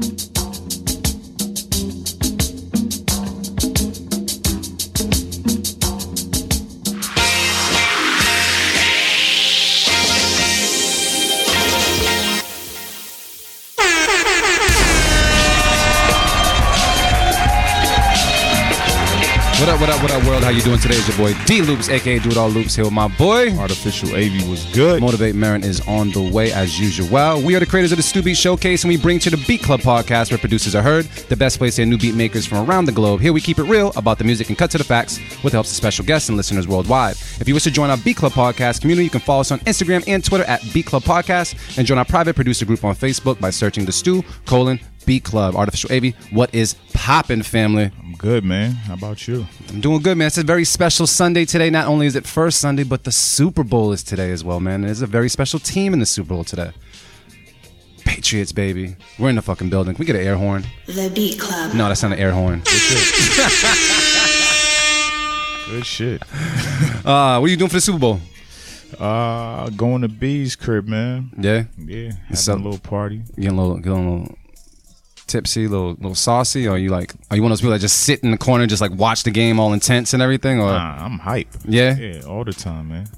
What world? How you doing today? It's your boy D Loops, aka Do It All Loops, here with my boy. Artificial AV was good. Motivate Marin is on the way as usual. We are the creators of the Stu Beat Showcase, and we bring to the Beat Club podcast where producers are heard, the best place to hear new beat makers from around the globe. Here we keep it real about the music and cut to the facts with the help of special guests and listeners worldwide. If you wish to join our Beat Club podcast community, you can follow us on Instagram and Twitter at Beat Club Podcast, and join our private producer group on Facebook by searching the Stu colon Beat Club. Artificial AV, what is poppin', family? I'm good, man. How about you? I'm doing good, man. It's a very special Sunday today. Not only is it first Sunday, but the Super Bowl is today as well, man. There's a very special team in the Super Bowl today. Patriots, baby. We're in the fucking building. Can we get an air horn? The Beat Club. No, that's not an air horn. Good shit. Uh, what are you doing for the Super Bowl? Uh, going to B's crib, man. Yeah, Yeah, having So- a little party. getting a little, getting a little tipsy, little, little saucy, or you like, are you one of those people that just sit in the corner, and just like watch the game all intense and everything, or Nah, I'm hype. Yeah? yeah, all the time, man.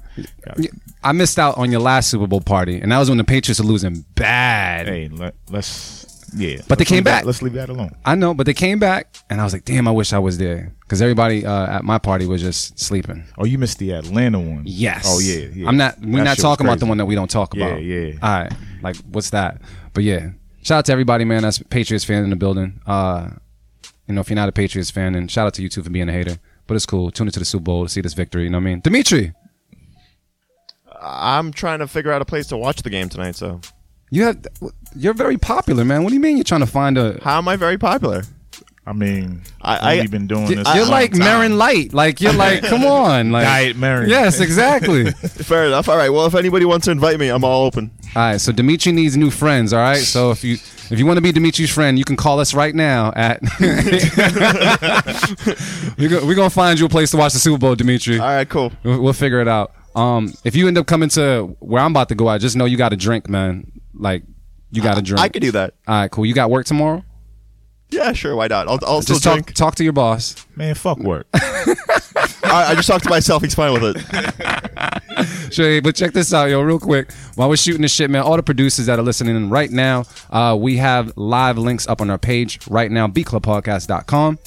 Got- Yeah, I missed out on your last Super Bowl party, and that was when the Patriots were losing bad. Hey, let, let's yeah. But they let's came leave that- back. let's leave that alone. I know, but they came back, and I was like, damn, I wish I was there. Because everybody uh, at my party was just sleeping. Oh, you missed the Atlanta one. Yes. Oh yeah, yeah. I'm not. We're That not was talking about the crazy. one that we don't talk Yeah, about. yeah. All right. Like, what's that? But yeah, shout out to everybody, man. That's Patriots fan in the building. Uh, you know, if you're not a Patriots fan, then shout out to you too for being a hater. But it's cool. Tune into the Super Bowl to see this victory. You know what I mean? Dimitri, I'm trying to figure out a place to watch the game tonight. So you have. You're very popular, man. What do you mean you're trying to find a? how am I very popular? I mean, I- we've I- been doing this. You're long like time. Marin Light. Like you're like, come on, like Diet Marin. Yes, exactly. Fair enough. All right. Well, if anybody wants to invite me, I'm all open. All right, so Dimitri needs new friends. All right, so if you if you want to be Dimitri's friend, you can call us right now at. we're, gonna find you a place to watch the Super Bowl, Dimitri. All right. Cool. We'll, we'll figure it out. Um, if you end up coming to where I'm about to go I just know you got to drink, man. Like you got to drink. I could do that. All right, cool. You got work tomorrow. Yeah. Sure. Why not? I'll, I'll still Just talk drink. talk to your boss. Man, fuck work. I, I just talked to myself. He's fine with it. Sure, but check this out, yo, real quick. While we're shooting this shit, man, all the producers that are listening in right now, uh, we have live links up on our page right now, bclubpodcast.com.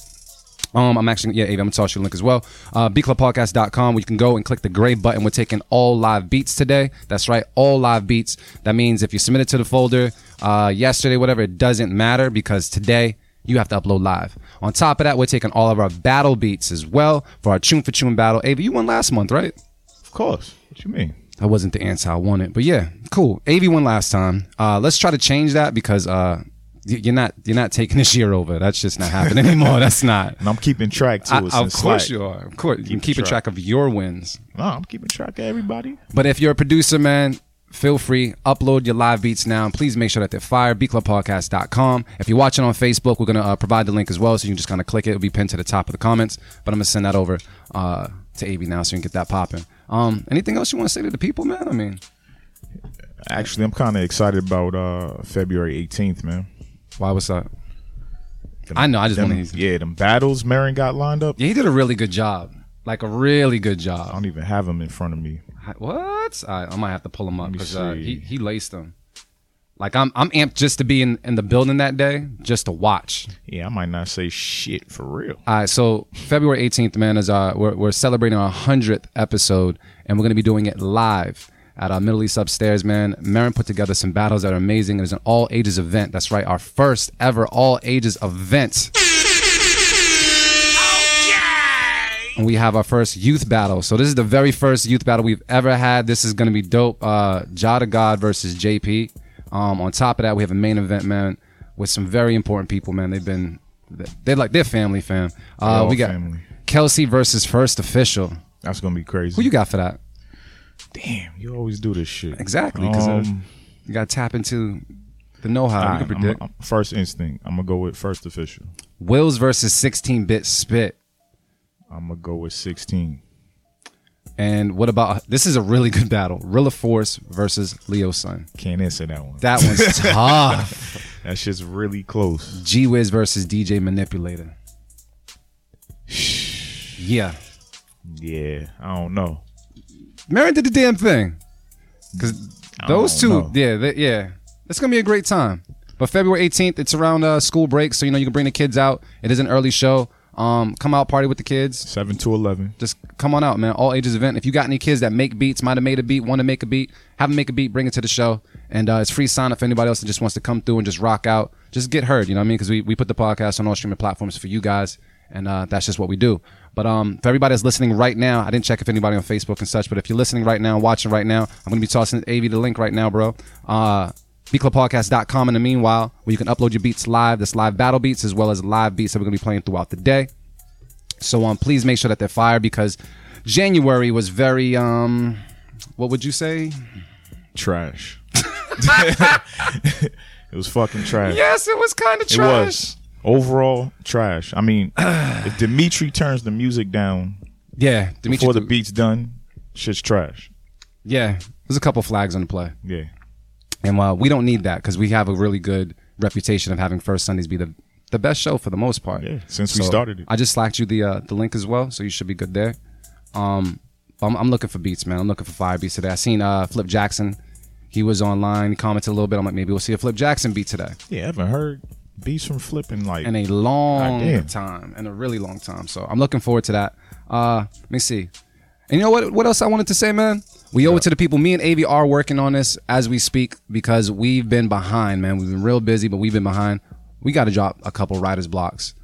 Um, I'm actually, yeah, Abe, I'm gonna toss you a link as well. Uh, bclubpodcast.com, where you can go and click the gray button. We're taking all live beats today. That's right, all live beats. That means if you submit it to the folder uh, yesterday, whatever, it doesn't matter because today you have to upload live. On top of that, we're taking all of our battle beats as well for our tune for tune battle. Abe, you won last month, right? of course. What you mean? That wasn't the answer I wanted, but yeah, cool. AV won last time. Uh, let's try to change that because uh, you're not you're not taking this year over. That's just not happening anymore. That's not. And I'm keeping track too. I- of course like- you are. Of course, you can Keeping track track. of your wins. No, I'm keeping track of everybody. But if you're a producer, man, feel free upload your live beats now, and please make sure that they're fire. Bclubpodcast.com. If you're watching on Facebook, we're gonna uh, provide the link as well, so you can just kind of click it. It'll be pinned to the top of the comments. But I'm gonna send that over uh, to AV now, so you can get that popping. Um, anything else you want to say to the people, man? I mean, Actually, I'm kind of excited about uh February 18th, man. why was that? I know. I just Them- want to. yeah, them battles Marin got lined up. Yeah, he did a really good job. Like a really good job I don't even have them in front of me. What? I, I might have to pull him up because uh, he he laced them. Like I'm I'm amped just to be in, in the building that day, just to watch. Yeah, I might not say shit for real. All right, so February 18th, man, is uh we're, we're celebrating our hundredth episode, and we're gonna be doing it live at our Middle East upstairs, man. Marin put together some battles that are amazing. It's an all ages event. That's right, our first ever all ages event. And we have our first youth battle. So this is the very first youth battle we've ever had. This is gonna be dope. Uh Jada God versus JP. Um, on top of that, we have a main event, man, with some very important people, man. They've been they're like they're family, fam. Uh, we got family. Kelsey versus First Official. That's gonna be crazy. Who you got for that? Damn, you always do this shit. Exactly, because Um, you got to tap into the know-how. you alright, can I'm- predict. I'm- first instinct. I'm gonna go with first official. Wills versus 16-bit Spit. I'm gonna go with 16. And what about this? Is a really good battle. Rilla Force versus Leo Sun. Can't answer that one. That one's tough. That shit's really close. G Wiz versus DJ Manipulator. Yeah. Yeah, I don't know. Marin did the damn thing. Because I those two, don't know. yeah, they, yeah. It's going to be a great time. But February 18th, it's around uh, school break. So, you know, you can bring the kids out. It is an early show. Um, come out, party with the kids. Seven to eleven. Just come on out, man. All ages event. If you got any kids that make beats, might have made a beat, want to make a beat, have them make a beat, bring it to the show. And uh, it's free sign up for anybody else that just wants to come through and just rock out. Just get heard, you know what I mean? Because we, we put the podcast on all streaming platforms for you guys. And uh, that's just what we do. But um, for everybody that's listening right now, I didn't check if anybody on Facebook and such, but if you're listening right now, watching right now, I'm going to be tossing AV the link right now, bro. Uh, BeatClubPodcast.com in the meanwhile, where you can upload your beats live. That's live battle beats as well as live beats that we're going to be playing throughout the day. So um, please make sure that they're fire because January was very um, what would you say? Trash. it was fucking trash. Yes, it was kind of trash. It was overall trash. I mean, if Dimitri turns the music down Yeah, Dimitri. before the beat's done, shit's trash. yeah, there's a couple flags on the play, Yeah. And uh, we don't need that because we have a really good reputation of having First Sundays be the the best show for the most part. Yeah, since we started it. I just slacked you the uh, the link as well, so you should be good there. Um, I'm, I'm looking for beats, man. I'm looking for fire beats today. I seen uh, Flip Jackson. He was online, he commented a little bit. I'm like, maybe we'll see a Flip Jackson beat today. Yeah, I haven't heard beats from flipping like in a long Goddamn. time, in a really long time. So I'm looking forward to that. Uh, let me see. And you know what? What else I wanted to say, man? We owe it to the people. Me and Avi are working on this as we speak because we've been behind, man. We've been real busy, but we've been behind. We got to drop a couple writers blocks.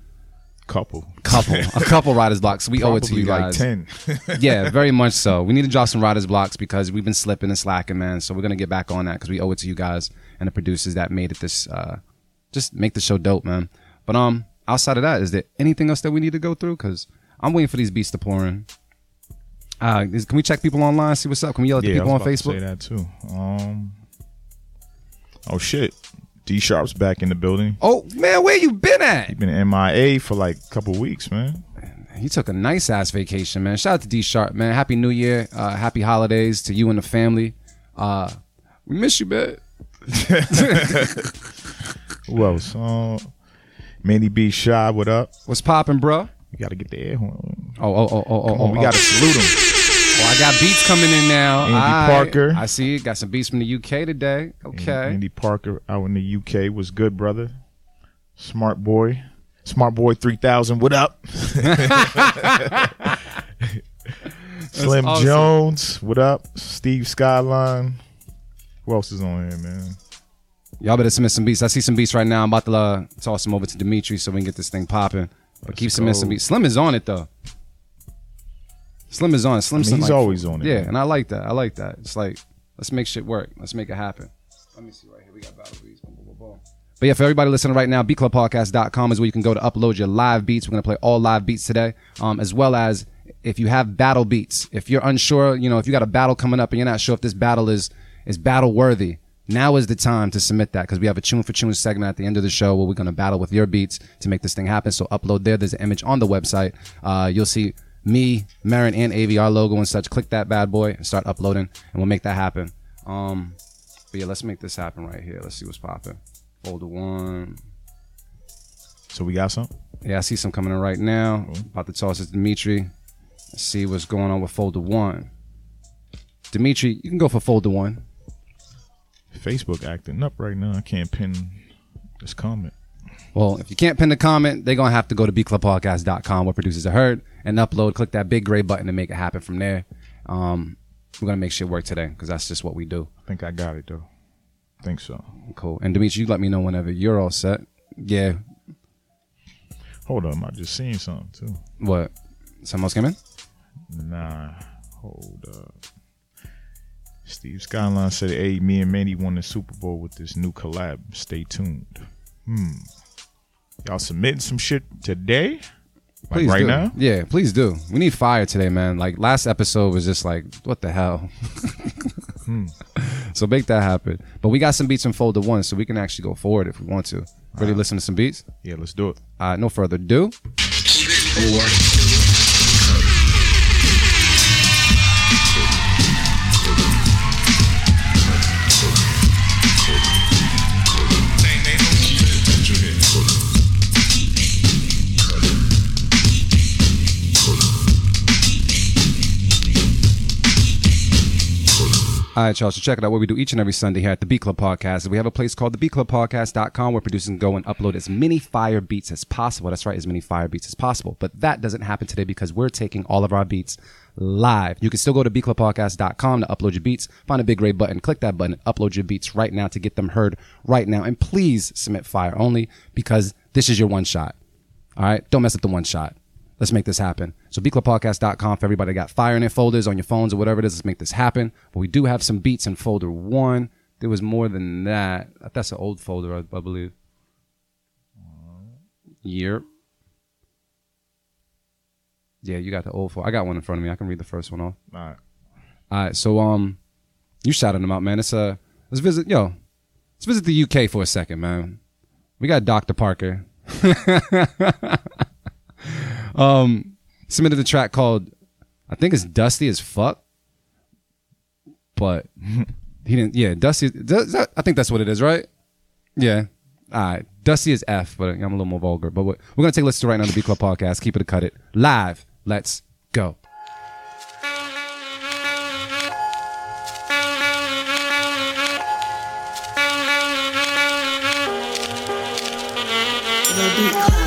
couple. Couple, a couple writers blocks. We owe it to you guys. like ten. yeah, very much so. We need to drop some writers blocks because we've been slipping and slacking, man. So we're gonna get back on that because we owe it to you guys and the producers that made it this. Uh, just make the show dope, man. But um, outside of that, is there anything else that we need to go through? Because I'm waiting for these beats to pour in. Uh, is, can we check people online? See what's up? Can we yell at the yeah, people on to say that too. Um. Oh shit, D Sharp's back in the building. Oh man, where you been at? He been MIA for like a couple weeks, man. He took a nice ass vacation, man. Shout out to D Sharp, man. Happy New Year, uh, happy holidays to you and the family. Uh, we miss you, man. Who else? Uh, Manny B. Shy, what up? What's popping, bro? We gotta get the air horn. Oh, oh, oh, oh, Come oh, on, we oh. gotta salute him. Oh, I got beats coming in now. Andy. Parker. I see. Got some beats from the UK today. Okay. Andy Parker out in the UK was good, brother. Smart boy. Smart boy 3000, what up? Slim awesome. Jones, what up? Steve Skyline. Who else is on here, man? Y'all better submit some beats. I see some beats right now. I'm about to uh, toss them over to Dimitri so we can get this thing popping. But keep submitting some beats. Slim is on it though. Slim is on it. Slim, I mean, he's like- always on it, Yeah, man. and I like that. I like that. It's like let's make shit work. Let's make it happen. Let me see right here. We got battle beats. Boom, boom, boom, boom. But yeah, for everybody listening right now, beatclubpodcast.com is where you can go to upload your live beats. We're gonna play all live beats today, um, as well as if you have battle beats. If you're unsure, you know, if you got a battle coming up and you're not sure if this battle is is battle worthy, now is the time to submit that because we have a tune for tune segment at the end of the show where we're gonna battle with your beats to make this thing happen. So upload there. There's an image on the website. Uh, you'll see me, Marin, and AVR logo and such. Click that bad boy and start uploading, and we'll make that happen. Um, but yeah, let's make this happen right here. Let's see what's popping. Folder one. So we got some? Yeah, I see some coming in right now. About to toss it to Dimitri. Let's see what's going on with folder one. Dimitri, you can go for folder one. Facebook acting up right now. I can't pin this comment. Well, if you can't pin the comment, they're gonna have to go to bclubpodcast.com where producers are heard and upload. Click that big gray button to make it happen from there. Um, we're gonna make shit work today because that's just what we do. I think I got it though. I think so. Cool. And Dimitri, you let me know whenever you're all set. Yeah. Hold on, I just seen something too. What? Someone else came in? Nah, hold up. Steve Skyline said, "Hey, me and Manny won the Super Bowl with this new collab. Stay tuned." Hmm. Y'all submitting some shit today? Like Please right do. now? Yeah, please do. We need fire today, man. Like last episode was just like, what the hell? Hmm. So make that happen. But we got some beats in folder one, so we can actually go forward if we want to. Ready to listen to some beats? Yeah, let's do it. Uh, no further ado. All right, y'all. So check it out. What we do each and every Sunday here at the Beat Club Podcast. We have a place called the Podcast.com where producers can go and upload as many fire beats as possible. That's right, as many fire beats as possible. But that doesn't happen today because we're taking all of our beats live. You can still go to Podcast.com to upload your beats. Find a big gray button, click that button, upload your beats right now to get them heard right now. And please submit fire only because this is your one shot. All right, don't mess up the one shot. Let's make this happen. So beatclubpodcast.com for everybody that got fire in their folders on your phones or whatever it is. Let's make this happen. But we do have some beats in folder one. There was more than that. That's an old folder, I, I believe. Year. Yeah, you got the old folder. I got one in front of me. I can read the first one off. All right. All right, so um, you shouted them out, man. It's a let's visit, yo, let's visit the UK for a second, man. We got Dr. Parker. um, submitted a track called, I think it's Dusty as fuck, but he didn't. Yeah, Dusty. I think that's what it is, right? Yeah. All right. Dusty is F, but I'm a little more vulgar. But we're we're gonna take a listen to right now the B Club podcast. Keep it cut it live. Let's go. Club.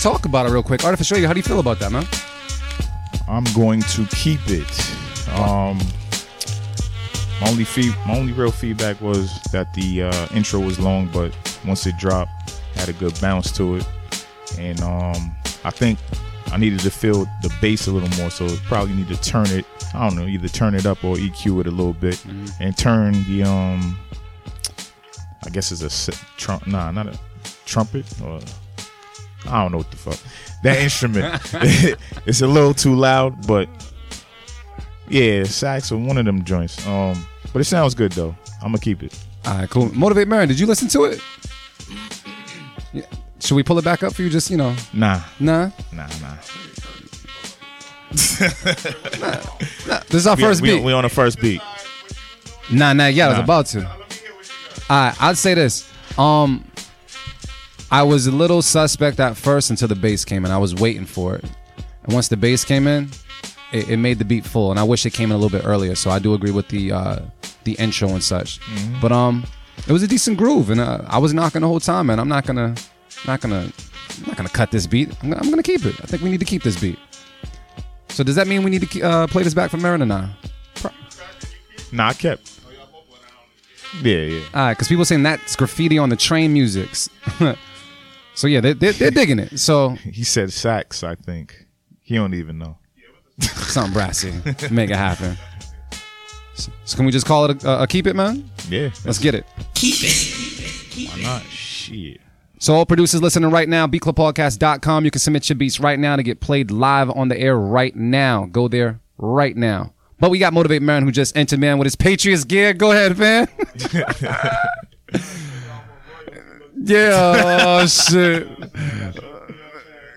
Let's talk about it real quick. Artificial. How do you feel about that, man? I'm going to keep it. Um, my only fee- my only real feedback was that the uh, intro was long, but once it dropped, had a good bounce to it, and um, I think I needed to feel the bass a little more, so probably need to turn it. I don't know, either turn it up or EQ it a little bit, and turn the um, I guess it's a trump. Nah, not a trumpet or I don't know what the fuck. That instrument, it's a little too loud, but yeah, sax or one of them joints. Um, but it sounds good though. I'm gonna keep it. All right, cool. Motivate Marin. Did you listen to it? Yeah. Should we pull it back up for you? Just you know, Nah, nah. nah, nah. This is our We, first we, beat. we on the first beat. Nah, nah, yeah, I was about to. All right, I'd say this. Um, I was a little suspect at first until the bass came in. I was waiting for it, and once the bass came in, it, it made the beat full. And I wish it came in a little bit earlier. So I do agree with the uh, the intro and such. But um, it was a decent groove, and uh, I was knocking the whole time. Man, I'm not gonna, not gonna, I'm not gonna cut this beat. I'm gonna, I'm gonna keep it. I think we need to keep this beat. So does that mean we need to uh, play this back for Marin or not? Nah, I kept. Yeah, yeah. All right, because people saying that's graffiti on the train musics. so yeah, they, they, they're digging it. So He said sax. I think he don't even know. something brassy, make it happen. So, so can we just call it a, a keep it, man? Yeah, Let's get it. Keep it. why not? Shit. So all producers listening right now, beatclubpodcast.com. You can submit your beats right now to get played live on the air right now. Go there right now. But we got Motivate Man who just entered, man, with his Patriots gear. Go ahead, man. yeah, oh, shit.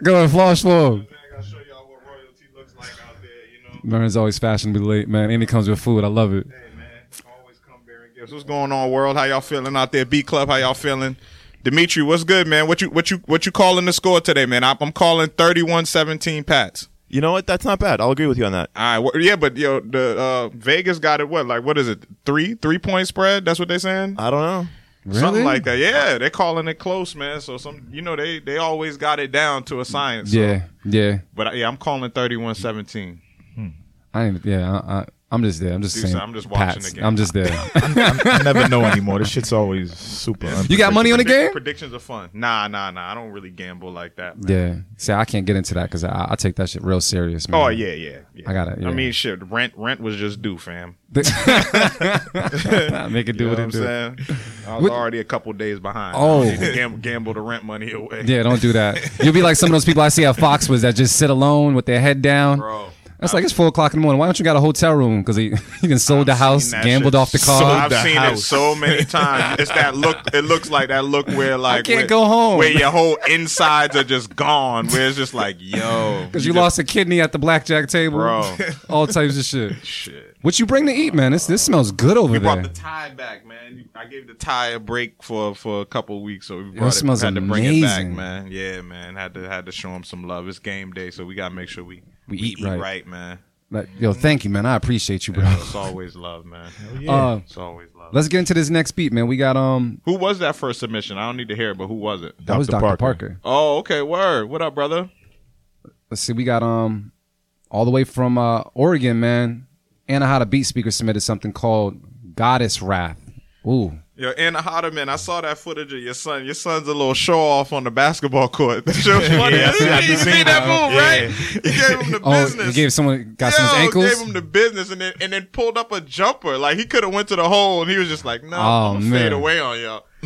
Go ahead, flash for him. I gotta show y'all what royalty looks like out there, you know. Marin's always fashionably late, man. And he comes with food. I love it. Hey man, always come bearing gifts. what's going on, world? How y'all feeling out there? B Club, how y'all feeling? Dimitri, what's good, man? What you what you what you calling the score today, man? I'm, I'm calling 31-17 Pats. You know what? That's not bad. I'll agree with you on that. All right, wh- yeah, but yo, the uh, Vegas got it. What like what is it? Three three point spread? That's what they saying. I don't know. Something like that. Yeah, they're calling it close, man. So some, you know, they they always got it down to a science. so- Yeah, yeah. But yeah, I'm calling 31-17. I ain't. Yeah, I, I, I'm just there. I'm just Dude, saying. I'm just watching Pats. the game. I'm just there. I never know anymore. This shit's always super. you got money on the game? Predictions are fun. Nah, nah, nah. I don't really gamble like that. Man. Yeah. See, I can't get into that because I, I take that shit real serious, man. Oh yeah, yeah, yeah. I got it, yeah. I mean, shit. Rent, rent was just due, fam. Make it do You know what what it I'm do. saying? I was What- already a couple days behind. Oh. I need to gamble, gamble the rent money away. Yeah, don't do that. You'll be like some of those people I see at Foxwoods that just sit alone with their head down. bro. That's like it's four o'clock in the morning. Why don't you got a hotel room? Because he you can sold the I've house, gambled shit off the so- car. I've the seen it so many times. It's that look. It looks like that look where like I can't where- go home. where your whole insides are just gone. Where it's just like, yo, Because you, just- lost a kidney at the blackjack table, Bro. All types of shit. shit. What you bring to eat, man? This this smells good over We there. brought the Thai back, man. I gave the Thai a break for for a couple of weeks, so we brought it smells had to bring it back, amazing. man. Yeah, man. Had to had to show him some love. It's game day, so we gotta make sure we We eat right. man. Like, yo, thank you, man. I appreciate you, bro. Yeah, it's always love, man. Uh, It's always love. let's get into this next beat, man. We got um, Who was that first submission? I don't need to hear it, but who was it? that was Dr. Dr. Parker. Parker. Oh, okay. Word. What up, brother? Let's see, we got um, all the way from uh Oregon, man. Anna How to Beat Speaker submitted something called Goddess Wrath. Ooh, Yo, Anna Hardeman, I saw that footage of your son. Your son's a little show off on the basketball court. That shit funny. Yeah, I see- I you see seen that that. move, Yeah. right? He gave him the oh, business. you gave someone got Yo, someone's ankles. He gave him the business and then and then pulled up a jumper. Like he could have went to the hole and he was just like, no, Oh, I'm gonna man. fade away on y'all.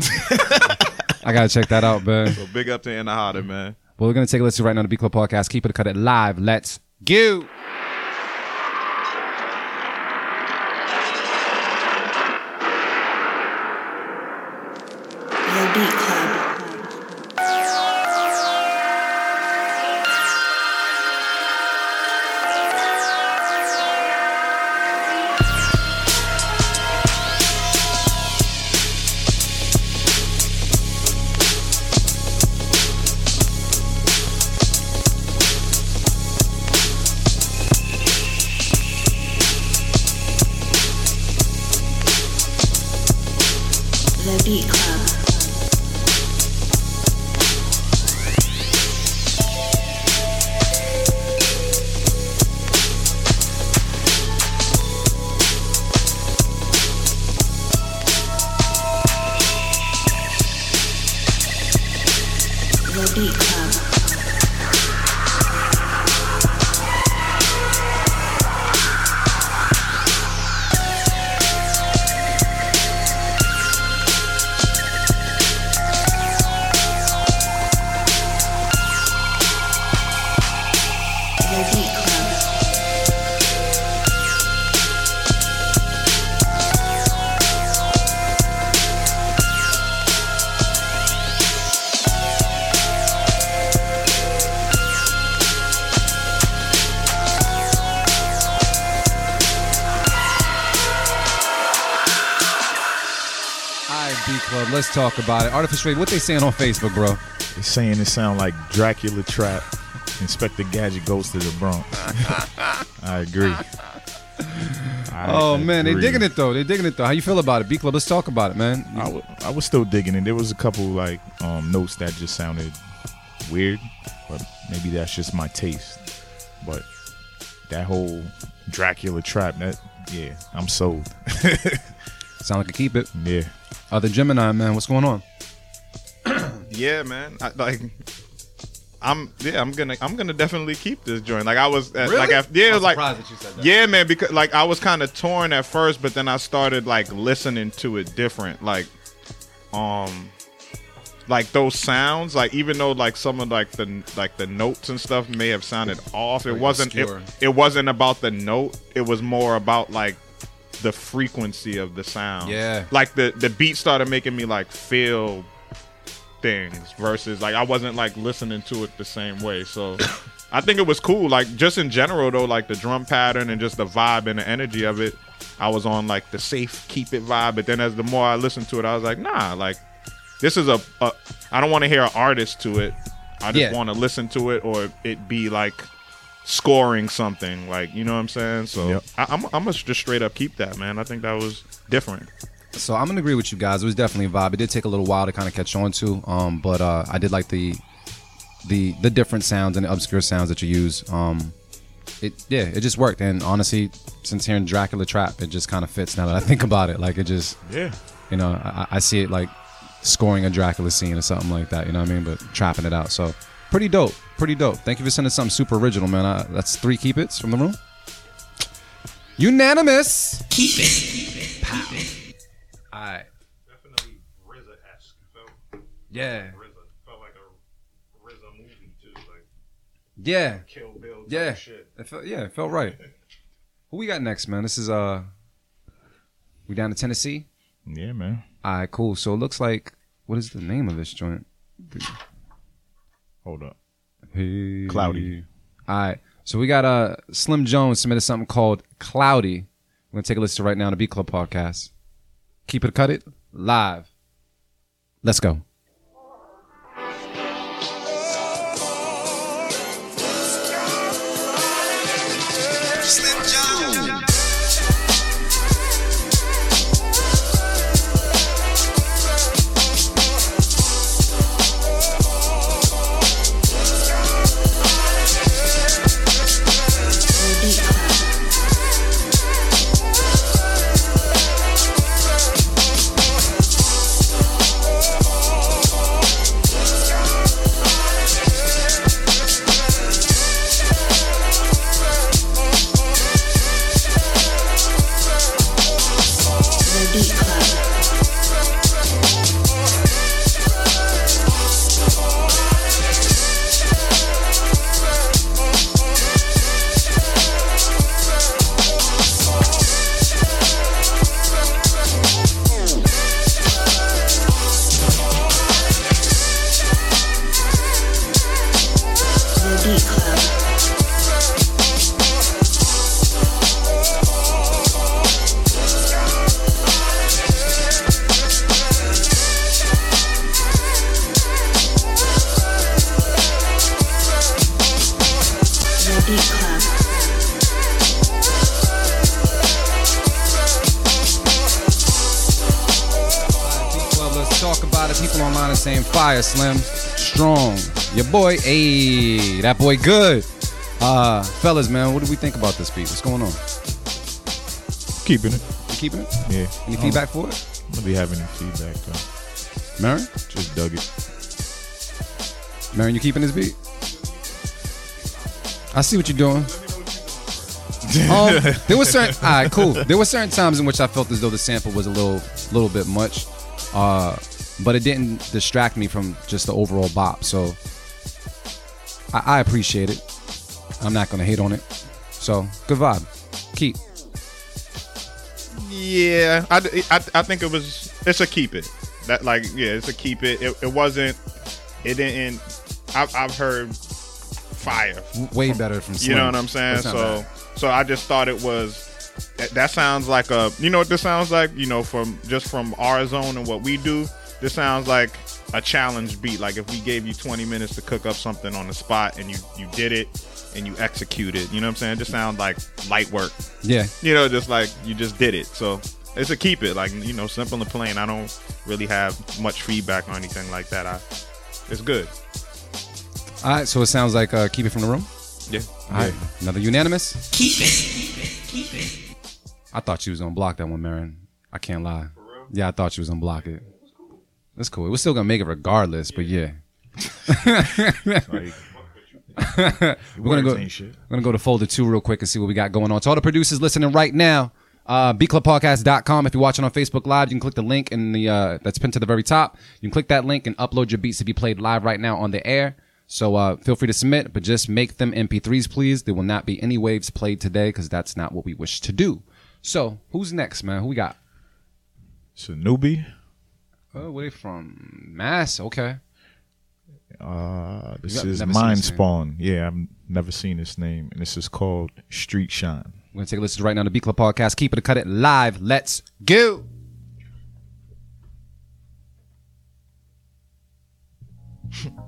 I gotta check that out, man. So big up to Anna Harder, man. Well, we're gonna take a listen right now to the B Club Podcast. Keep it cut it live. Let's go. About it. Artificial Wave. What they saying on Facebook, bro? They're saying it sound like Dracula Trap. Inspector Gadget goes to the Bronx. I agree. I oh man, they agree. digging it though. They digging it though. How you feel about it, B Club? Let's talk about it, man. I was still digging it. There was a couple like um, notes that just sounded weird, but maybe that's just my taste. But that whole Dracula trap, that yeah, I'm sold. Sound like a keep it. yeah, Other Gemini, man. What's going on? Yeah, man. I, like, I'm yeah, I'm gonna I'm gonna definitely keep this joint. Like I was uh, like after, yeah, like that you said that. yeah, man. Because like I was kind of torn at first, but then I started like listening to it different. Like, um, like those sounds. Like even though like some of like the like the notes and stuff may have sounded off, it wasn't. It, it wasn't about the note. It was more about like the frequency of the sound. Yeah. Like the the beat started making me like feel things versus like I wasn't like listening to it the same way. So I think it was cool. Like just in general though, like the drum pattern and just the vibe and the energy of it. I was on like the safe keep it vibe. But then as the more I listened to it, I was like, nah, like this is a, a I don't want to hear an artist to it. I just Yeah. want to listen to it or it be like scoring something like you know what I'm saying. So Yep. I, I'm I'm gonna just straight up keep that man. I think that was different. So I'm gonna agree with you guys. It was definitely a vibe. It did take a little while to kind of catch on to, um, but uh, I did like the the the different sounds and the obscure sounds that you use. Um, it yeah, it just worked. And honestly, since hearing Dracula trap, it just kind of fits now that I think about it. Like it just Yeah. you know I, I see it like scoring a Dracula scene or something like that. You know what I mean? But trapping it out. So pretty dope. Pretty dope. Thank you for sending something super original, man. I, that's three keep its from the room. Unanimous. Keep it. Pow. All right. Definitely RZA esque. Felt Yeah. RZA felt like a RZA movie too, like Yeah. Kill Bill. Yeah. It felt, yeah, it felt right. Who we got next, man? This is uh we down to Tennessee? Yeah, man. All right, cool. So it looks like what is the name of this joint? Hold up. Hey. Cloudy. All right. So we got uh Slim Jones submitted something called Cloudy. We're gonna take a listen to right now on the Beat Club podcast. Keep it cut it live. Let's go. Saying fire, Slim, strong. Your boy, hey, that boy good. Uh, fellas, man, what do we think about this beat? What's going on? Keeping it. You keeping it? Yeah. Any Um, feedback for it? I'm gonna be having any feedback though. Marin? Just dug it. Marin, you keeping this beat? I see what you're doing. um, there was certain, all right, cool. There were certain times in which I felt as though the sample was a little, little bit much, uh, but it didn't distract me from just the overall bop. So I, I appreciate it. I'm not gonna hate on it. So good vibe. Keep. Yeah, I, I, I think it was. It's a keep it. That like yeah, it's a keep it. It, it wasn't. It didn't. I've, I've heard fire. Way better from Slim. You know what I'm saying? So bad. so I just thought it was. That, that sounds like a. You know what this sounds like? You know from just from our zone and what we do. This sounds like a challenge beat. Like if we gave you 20 minutes to cook up something on the spot and you you did it and you executed. You know what I'm saying? It just sounds like light work yeah, you know, just like you just did it. So it's a keep it, like you know, simple and plain. I don't really have much feedback or anything like that. I, it's good. All right. So it sounds like uh, keep it from the room. Yeah. All right, another unanimous. Keep it. Keep it, keep it. I thought she was gonna block that one, Marin. I can't lie. Yeah, I thought she was gonna block it. That's cool. We're still gonna make it regardless, but yeah. Like, We're gonna go. ain't shit. We're gonna go to folder two real quick and see what we got going on. To all the producers listening right now, uh, bclubpodcast.com. If you're watching on Facebook Live, you can click the link in the uh, that's pinned to the very top. You can click that link and upload your beats to be played live right now on the air. So uh, feel free to submit, but just make them MP3s, please. There will not be any waves played today because that's not what we wish to do. So who's next, man? Who we got? It's a newbie. Oh, where they from? Mass. Okay. Uh, this You've is Mind. Spawn. Yeah, I've never seen this name, and this is called Street Shine. We're gonna take a listen right now to B Club Podcast. Keep it, to cut it live. Let's go.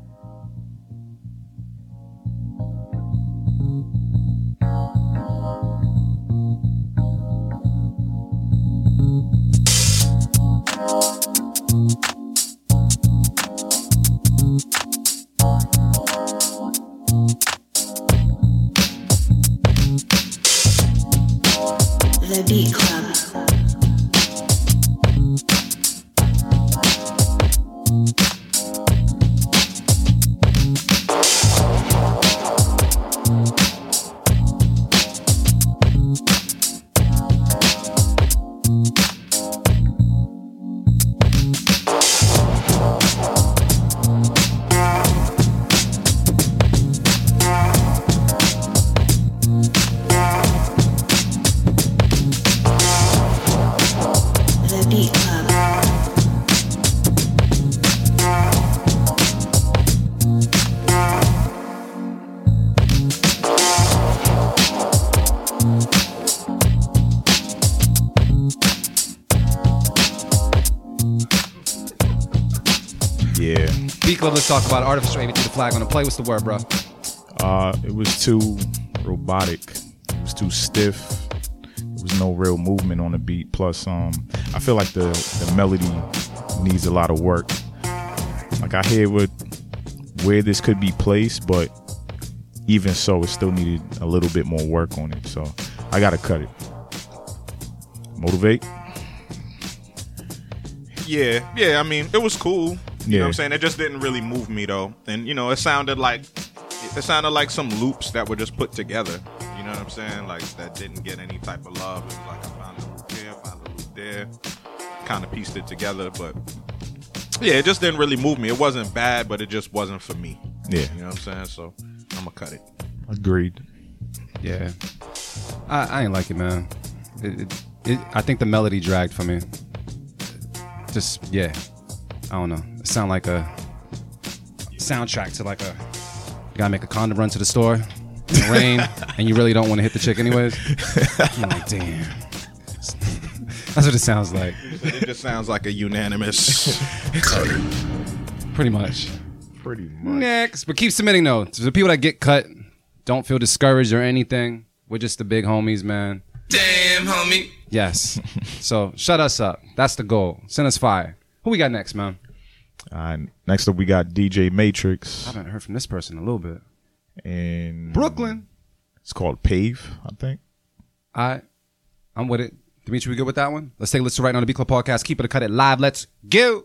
The talk about artificial AV to the flag on the play. What's the word, bro? Uh, it was too robotic. It was too stiff. There was no real movement on the beat. Plus, um, I feel like the the melody needs a lot of work. Like I hear what where this could be placed, but even so, it still needed a little bit more work on it. So I gotta cut it. Motivate. Yeah, yeah. I mean, it was cool. You Yeah. know what I'm saying? It just didn't really move me though. And you know, it sounded like it sounded like some loops that were just put together. You know what I'm saying? Like that didn't get any type of love. It was like I found a loop here, found a loop there, kind of pieced it together. But yeah, it just didn't really move me. It wasn't bad, but it just wasn't for me. Yeah. You know what I'm saying? So I'm gonna cut it. Agreed. Yeah, I, I ain't like it, man. It, it, it, I think the melody dragged for me. Just yeah, I don't know. Sound like a soundtrack to like a you gotta make a condom run to the store in the rain, and you really don't want to hit the chick anyways. I'm like, damn. That's what it sounds like, It just sounds like a unanimous. pretty much. Pretty much. Next, but keep submitting though. To the people that get cut, don't feel discouraged or anything. We're just the big homies, man. Damn, homie. Yes. so shut us up. That's the goal. Send us fire. Who we got next, man? Uh, next up, we got DJ Matrix I haven't heard from this person in a little bit. In Brooklyn. It's called Pave, I think. I, I'm with it. Dimitri, we good with that one? Let's take a listen right now on the B Club podcast. Keep it a cut it live. Let's go.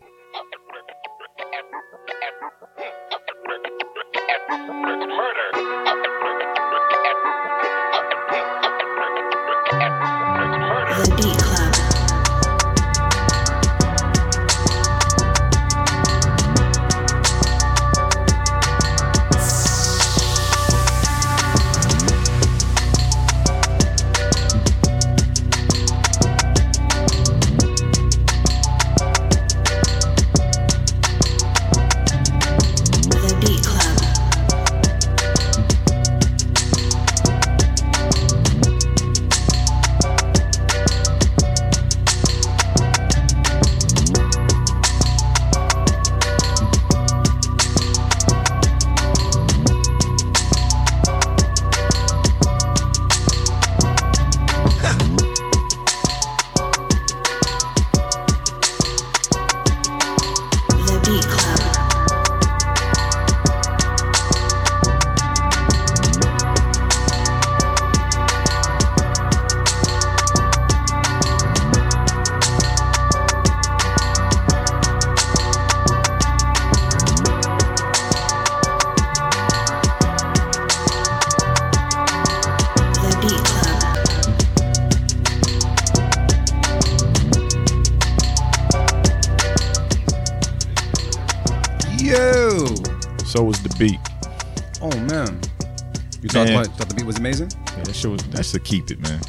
Shit was, that's a keep it, man.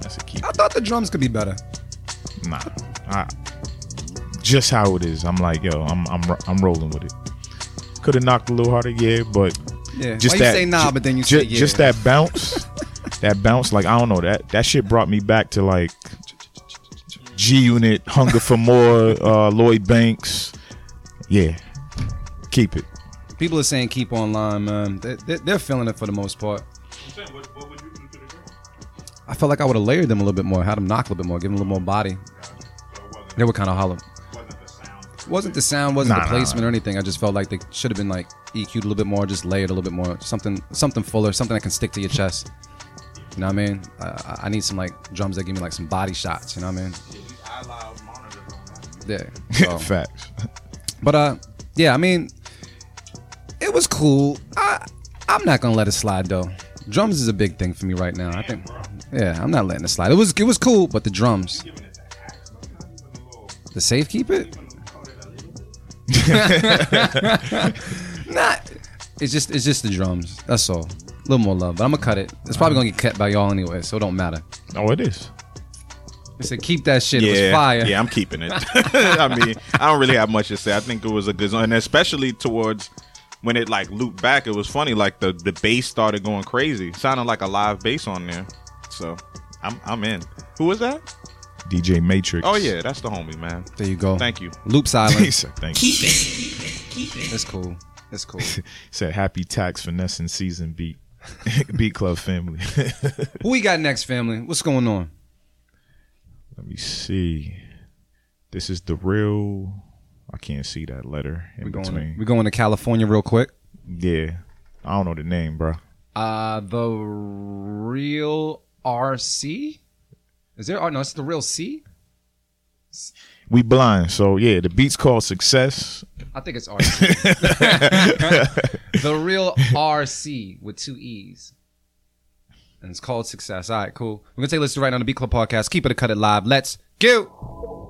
That's a keep I it. thought the drums could be better. Nah. I, just how it is. I'm like, yo, I'm I'm I'm rolling with it. Could have knocked a little harder, yeah, but Yeah. just Why that you say nah, ju- but then you ju- say yeah. just that bounce, that bounce, like I don't know that that shit brought me back to like G Unit, Hunger for More, uh, Lloyd Banks. Yeah, keep it. People are saying keep online, man. They, they, they're feeling it for the most part. I felt like I would have layered them a little bit more, had them knock a little bit more, give them a little more body. They were kind of hollow. Wasn't the sound, wasn't Nah, the nah, placement or anything. I just felt like they should have been like EQ'd a little bit more, just layered a little bit more, something, something fuller, something that can stick to your chest. You know what I mean? I- I, I need some like drums that give me like some body shots. You know what I mean? Yeah. So. Facts. But uh, yeah, I mean, it was cool. I I'm not gonna let it slide though. Drums is a big thing for me right now. I think, yeah, I'm not letting it slide. It was it was cool, but the drums, the safe keep it. not. It's just it's just the drums. That's all. A little more love, but I'm gonna cut it. It's probably gonna get cut by y'all anyway, so it don't matter. Oh, it is. I said keep that shit. it was Yeah, fire. yeah, I'm keeping it. I mean, I don't really have much to say. I think it was a good song, and especially towards when it like looped back, it was funny. Like the the bass started going crazy, sounded like a live bass on there. So I'm I'm in. Who was that? DJ Matrix. Oh yeah, that's the homie, man. There you go. Thank you. Loop silence. Thank you. That's cool. That's cool. Said happy tax finessing season beat. beat club family. Who we got next, family? What's going on? Let me see. This is the real. I can't see that letter in We going between. we going to California real quick. yeah, I don't know the name, bro. Uh the real RC? Is there oh no, it's the real C? We blind, so yeah. The beat's called Success. I think it's RC. the real RC with two E's. And it's called Success. All right, cool. We're gonna take a listen right now on the Beat Club podcast. Keep it a cut it live. Let's go.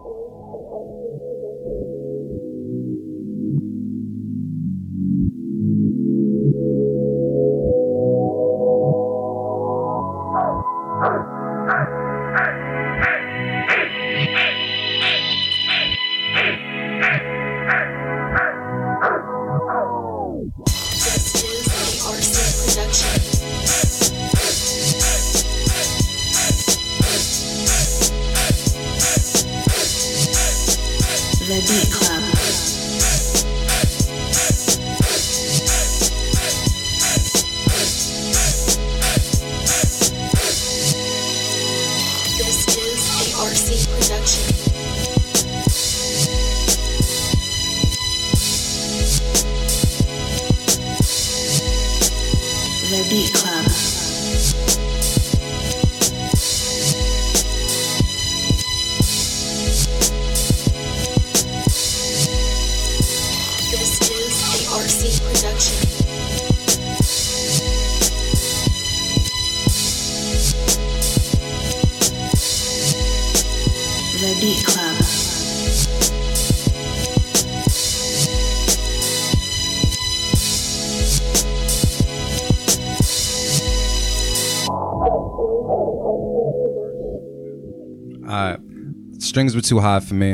Too high for me.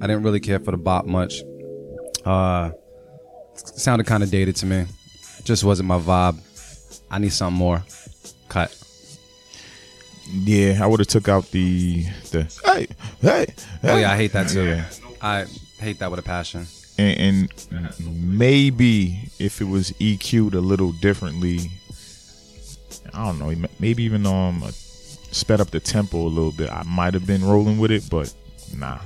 I didn't really care for the bop much. Uh sounded kind of dated to me. Just wasn't my vibe. I need something more. Cut. Yeah, I would have took out the the hey hey. Oh yeah, I hate that too. Yeah. I hate that with a passion. and, and maybe if it was EQ'd a little differently, I don't know. Maybe even um sped up the tempo a little bit. I might have been rolling with it, but nah.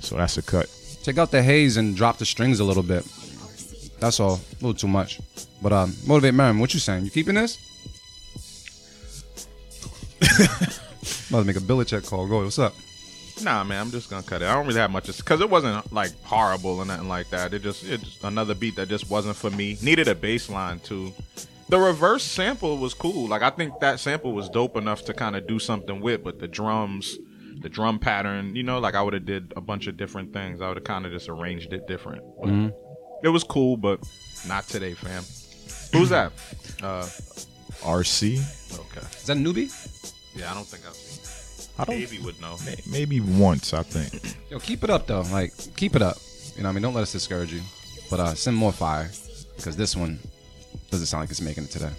So that's a cut. Take out the haze and drop the strings a little bit. That's all. A little too much. But um, motivate Merrim, what you saying? You keeping this? About to make a Billy check call. Go. What's up? Nah, man, I'm just gonna cut it. I don't really have much to because it wasn't like horrible or nothing like that. It just it just another beat that just wasn't for me. Needed a bass line too. The reverse sample was cool. Like I think that sample was dope enough to kind of do something with, but the drums, the drum pattern, you know, like I would have did a bunch of different things. I would have kind of just arranged it different. But It was cool, but not today, fam. Who's that? Uh, RC. okay. Is that a newbie? Yeah, I don't think I've seen. I don't. Davey would know. may- Maybe once, I think. Yo, keep it up though. Like, keep it up. You know, what I mean, don't let us discourage you. But uh, send more fire because this one doesn't sound like it's making it today.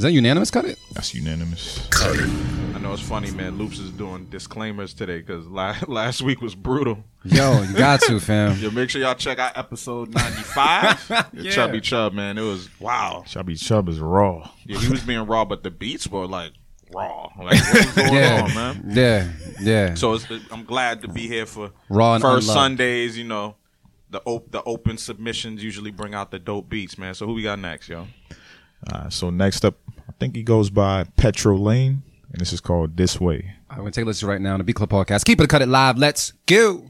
Is that unanimous? Cut it. That's unanimous. Cut it. I know it's funny, man. Loops is doing disclaimers today because last, last week was brutal. Yo, you got to, fam. Yo, make sure y'all check out episode 95. Yeah. Chubby Chub, man. It was, wow. Chubby Chub is raw. Yeah, he was being raw, but the beats were like raw. Like, what was going Yeah, on, man? yeah, yeah. So it's, I'm glad to be here for Raw and first unloved. Sundays. You know, the op- the open submissions usually bring out the dope beats, man. So who we got next, yo? Uh, so next up, I think he goes by Petro Lane, and this is called This Way. I'm gonna take a listen right now on the Beat Club podcast. Keep it, cut it live. Let's go.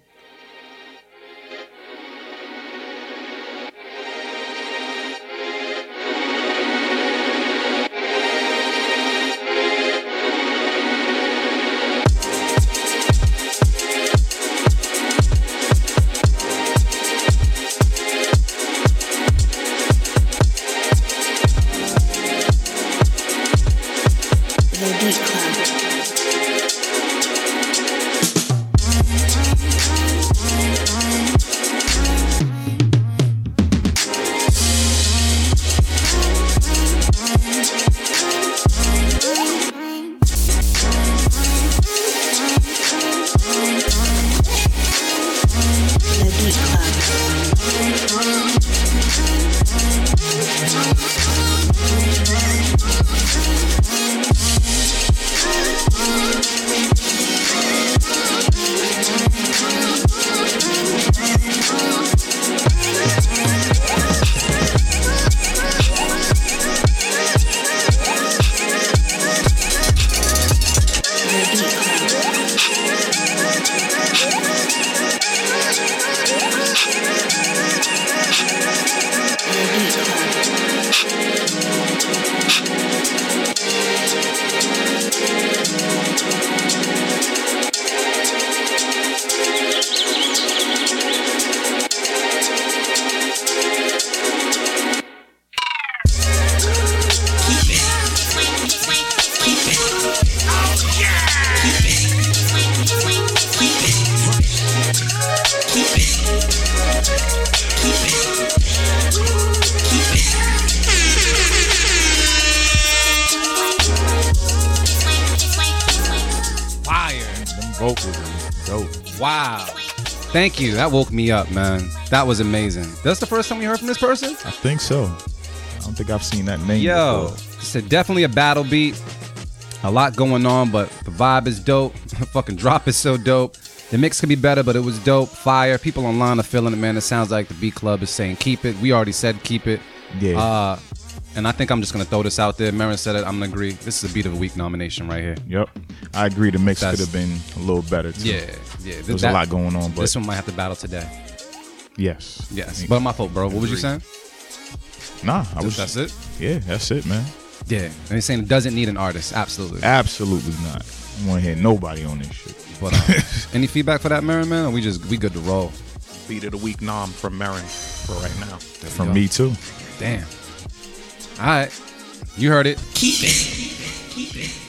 Thank you. That woke me up, man. That was amazing. That's the first time we heard from this person? I think so. I don't think I've seen that name Yo, before. it's definitely a battle beat. A lot going on, but the vibe is dope. The fucking drop is so dope. The mix could be better, but it was dope. Fire. People online are feeling it, man. It sounds like the Beat Club is saying keep it. We already said keep it. Yeah. Uh, and I think I'm just gonna throw this out there. Marin said it. I'm gonna agree. This is a beat of the week nomination right here. Yep. I agree the mix could have been a little better too. Yeah, yeah. There's That- a lot going on, but This one might have to battle today. yes. Yes, but my fault, bro. What was you saying? Nah, I was That's it. Yeah, that's it, man. Yeah, and he's saying it doesn't need an artist. Absolutely. Absolutely not. I want to hear nobody on this shit. But uh, any feedback for that, Marin man? Or we just we good to roll? Beat of the week nom from Marin for right now. From me too. Damn. All right, you heard it. Keep it. Keep it.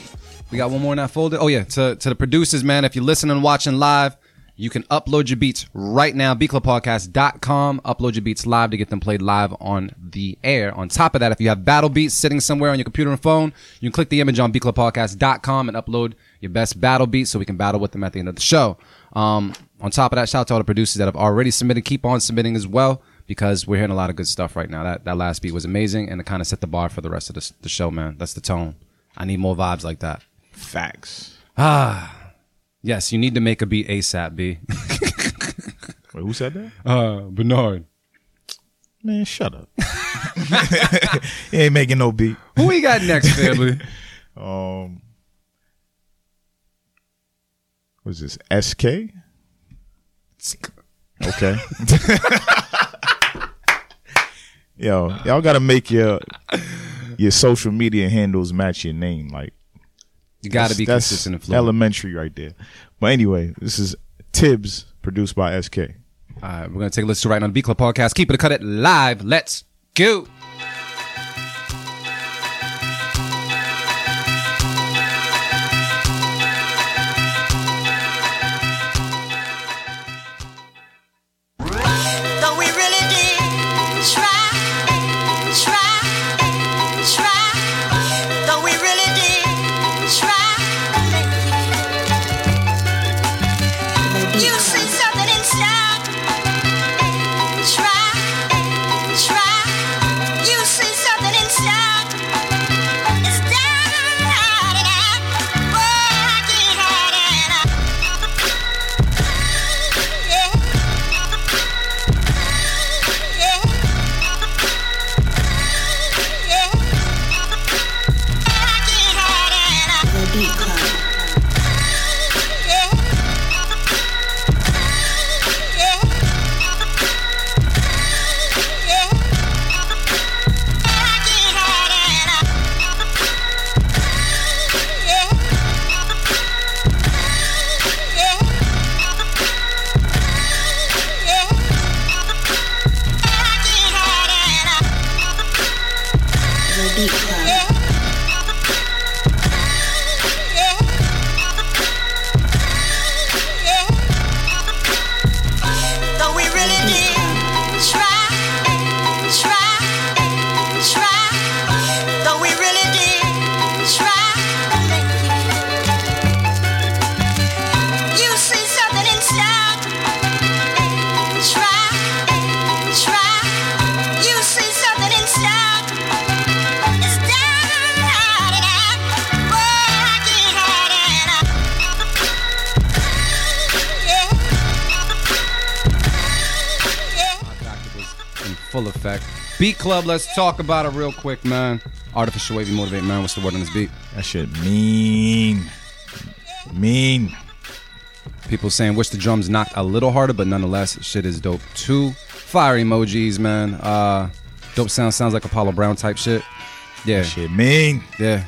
We got one more in that folder. Oh yeah, to to the producers, man. If you're listening and watching live, you can upload your beats right now. beatclubpodcast.com. Upload your beats live to get them played live on the air. On top of that, if you have battle beats sitting somewhere on your computer and phone, you can click the image on beatclubpodcast.com and upload your best battle beats so we can battle with them at the end of the show. Um, on top of that, shout out to all the producers that have already submitted. Keep on submitting as well because we're hearing a lot of good stuff right now. That that last beat was amazing and it kind of set the bar for the rest of the, the show, man. That's the tone. I need more vibes like that. Facts. Ah, yes, you need to make a beat ASAP, B. Wait, who said that? Uh, Bernard. Man, shut up. he ain't making no beat. Who we got next, family? Um, what's this? SK? Okay. Yo, y'all gotta make your your social media handles match your name. Like You got to be that's consistent and fluent. Elementary right there. But anyway, this is Tibbs, produced by SK. All right, we're gonna take a listen to right now the Beat Club podcast. Keep it, cut it live. Let's go. Beat Club, let's talk about it real quick, man. Artificial wavy motivate, man. What's the word on this beat? That shit mean. Mean. People saying wish the drums knocked a little harder, but nonetheless, shit is dope too. Fire emojis, man. Uh, dope sound sounds like Apollo Brown type shit. Yeah, Shit mean. yeah.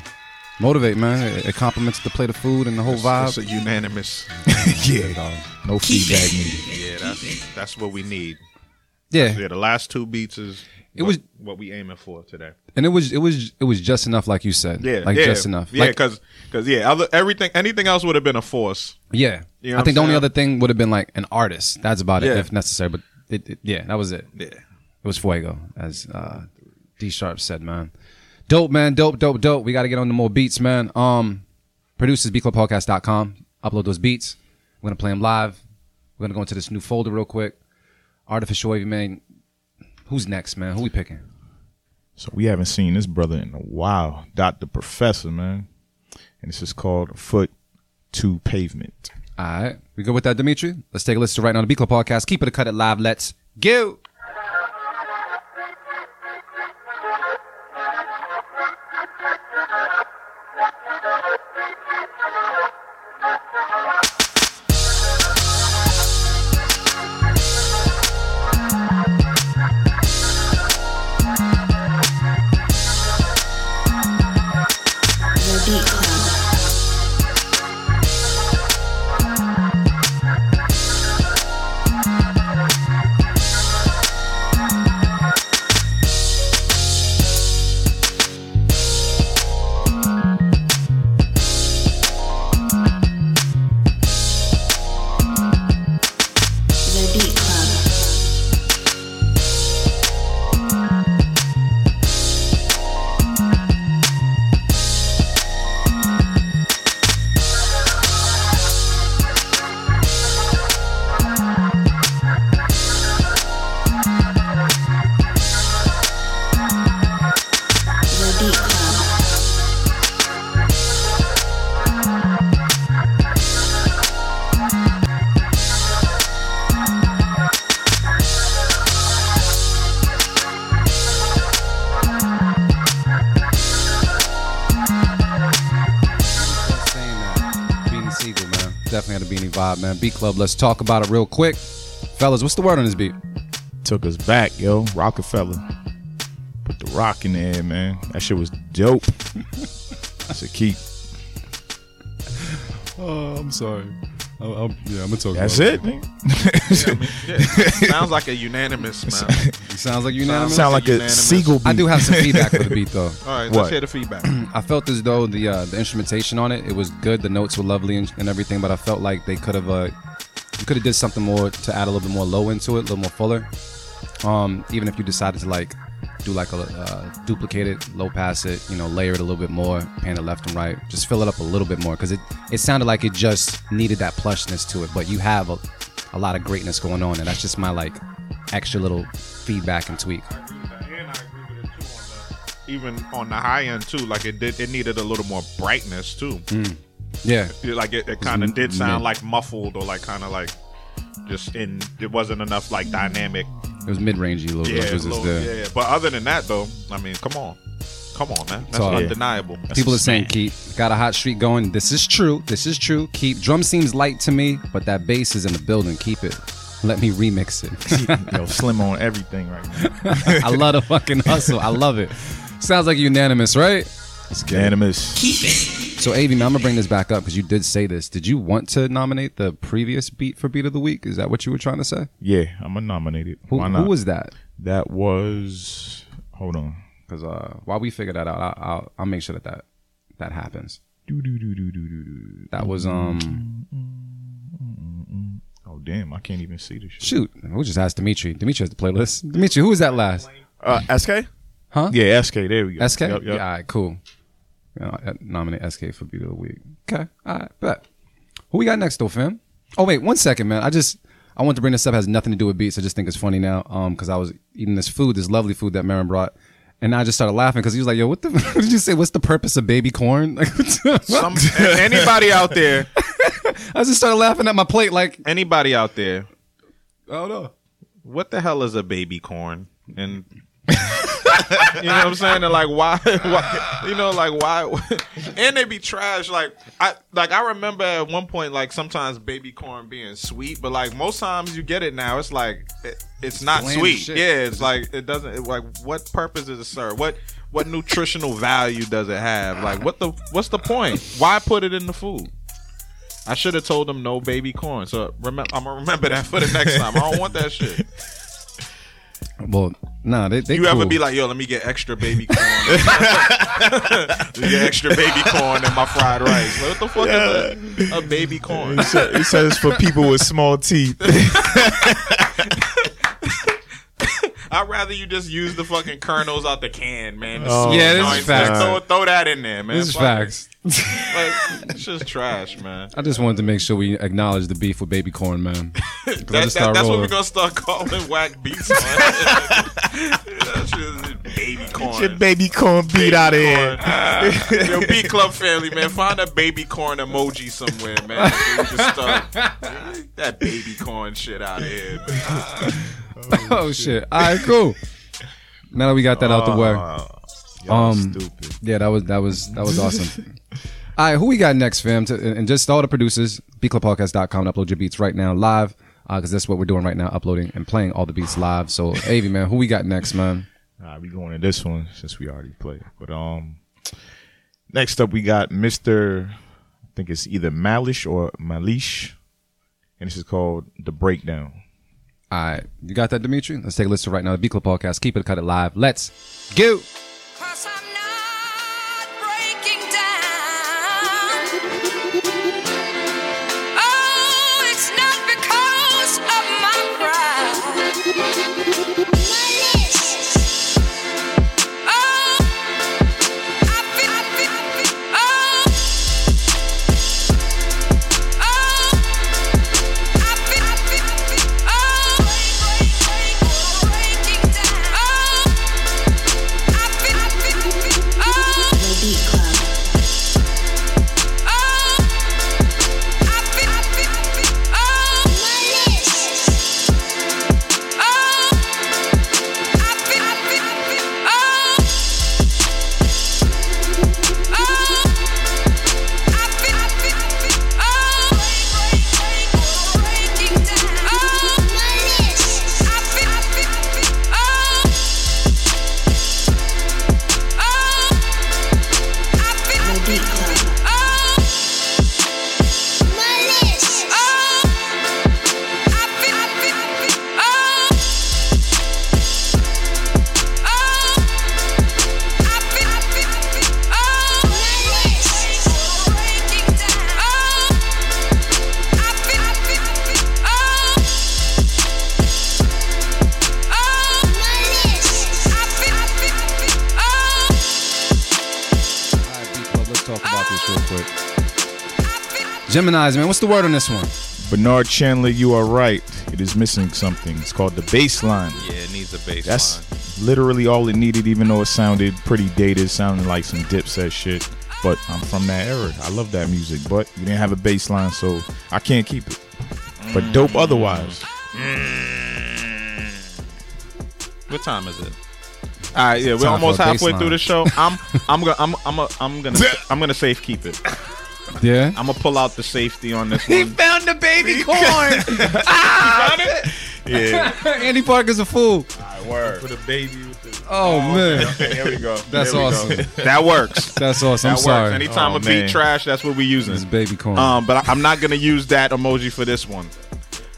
Motivate, man. It, it complements the plate of food and the whole vibe. It's a unanimous. yeah. No feedback needed. Yeah, that's that's what we need. Yeah, Yeah, the last two beats is It what, was- what we aiming for today. and it was it was it was just enough, like you said. Yeah, like yeah, just enough. Yeah, Like, because yeah, other everything anything else would have been a force. yeah. You know I think the only other thing would have been like an artist. That's about it, if necessary. But it, it- yeah, that was it. Yeah. It was Fuego, as uh, D Sharp said, man. Dope, man. Dope, dope, dope. We got to get on to more beats, man. Um, producers, beatclubpodcast.com. Upload those beats. We're going to play them live. We're going to go into this new folder real quick. Artificial Wavy, man. Who's next, man? Who we picking? So we haven't seen this brother in a while. Dr. Professor, man. And this is called Foot to Pavement. All right. We go with that, Dimitri? Let's take a listen to right now the Beat Club podcast. Keep it a cut it live. Let's go. Man. Beat Club, let's talk about it real quick. Fellas, what's the word on this beat? Took us back, yo. Rockefeller. Put the rock in the air, man. That shit was dope. That's a keep. Oh, I'm sorry. I'm, yeah, I'm gonna talk That's it, nigga. I mean, yeah, sounds like a unanimous man. It sounds like unanimous. Sound like a Unanimous. seagull beat. I do have some feedback for the beat though. All right, What? let's hear the feedback. I felt as though the uh, the instrumentation on it, it was good. The notes were lovely and, and everything, but I felt like they could have uh, you could have did something more to add a little bit more low into it, a little more fuller. Um, even if you decided to like do like a uh, duplicate it, low pass it, you know, layer it a little bit more, pan it left and right, just fill it up a little bit more because it it sounded like it just needed that plushness to it. But you have a, a lot of greatness going on, and that's just my like extra little feedback and tweak. Even on the high end too, like it did, it needed a little more brightness too. Mm. Yeah, Yeah, Like it, it kind of mm-hmm. did mid. sound like muffled or like kind of like just in. It wasn't enough like dynamic. it was mid rangey a little Yeah, bit. It was a just little- yeah, yeah. But other than that though, I mean, come on, come on, man. That's all undeniable. People are saying, Keep, got a hot streak going. This is true. This is true. Keep. Drum seems light to me, but that bass is in the building. Keep it. Let me remix it. Yo, slim on everything right now. I love the fucking hustle. I love it. Sounds like unanimous, right? It's unanimous. Keep it. So, Avi, man, I'm gonna bring this back up because you did say this. Did you want to nominate the previous beat for beat of the week? Is that what you were trying to say? Yeah, I'm gonna nominate it. Who, Why not? who was that? that? Was hold on. because uh, while we figure that out, I, I'll I'll make sure that that that happens. That was um damn, I can't even see this shit. shoot. We'll just ask Dimitri. Dimitri has the playlist. Dimitri, who was that last? Uh, SK? Huh? Yeah, SK. There we go. SK. Yep, yep. Yeah, all right, cool. You know, nominate SK for Beat of the Week. Okay, all right, bet. Who we got next though, fam? Oh wait, one second, man. I just I want to bring this up. It has nothing to do with beats. I just think it's funny now. Um, because I was eating this food, this lovely food that Marin brought. And I just started laughing because he was like, "Yo, what the? What did you say? What's the purpose of baby corn?" Like, Some, anybody out there, I just started laughing at my plate, like, anybody out there, I don't know. what the hell is a baby corn? And you know what I'm saying? And like why, why you know, like why and they be trash. Like I like I remember at one point like sometimes baby corn being sweet, but like most times you get it now, it's like it, it's not Bland sweet. shit. Yeah, it's like it doesn't it, like what purpose does it serve? What what nutritional value does it have? Like what the what's the point? Why put it in the food? I should have told them no baby corn. So remember, I'm gonna remember that for the next time. I don't want that shit. Well, nah, they they You ever be like, yo, let me get extra baby corn. let me get extra baby corn in my fried rice. What the fuck is a, a baby corn? It sa- it says for people with small teeth. I'd rather you just use the fucking kernels out the can, man. Oh, Yeah, this is facts. Just Throw, throw that in there, man. this is Fuck it. facts. Like, it's just trash, man. I just wanted to make sure we acknowledge the beef with baby corn, man. 'Cause I That, that, started that's what we're gonna start calling whack beats. on. that shit baby corn. Your baby corn beat out of here. corn. Yo, Beat Club family, man, find a baby corn emoji somewhere, man. So we can start that baby corn shit out of here. man. oh shit! All right, cool. Now that we got that out the way, Y'all Um, stupid. yeah, that was that was that was awesome. All right, who we got next, fam? To, and just all the producers, beatclubpodcast.com, upload your beats right now live, because that's what we're doing right now, uploading and playing all the beats live. So, Avi, man, who we got next, man? Nah, we going to this one since we already played. But um, next up we got Mister. I think it's either Malish or Malish, and this is called the Breakdown. All right, you got that, Dimitri? Let's take a listen right now. The Beat Club Podcast, keep it, cut it live. Let's go. My love. Gemini's, man, what's the word on this one? Bernard Chandler, you are right. It is missing something. It's called the bass line. Yeah, it needs a bass That's literally all it needed, even though it sounded pretty dated, sounding like some dipset shit. But I'm from that era. I love that music. But you didn't have a bass line, so I can't keep it. But dope otherwise. Mm. What time is it? All right, yeah, we're almost halfway baseline. through the show. I'm, I'm gonna, I'm, I'm, a, I'm gonna, I'm gonna safe keep it. Yeah. I'm gonna pull out the safety on this one. He found the baby corn. Ah, Yeah. Andy Parker's a fool. Word. For the baby with the. Oh, man. Okay, here we go. That's Here we go. awesome. That works. That's awesome. I'm That sorry. works. Anytime Oh, a beat trash, that's what we using. This baby corn. Um, but I, I'm not gonna use that emoji for this one.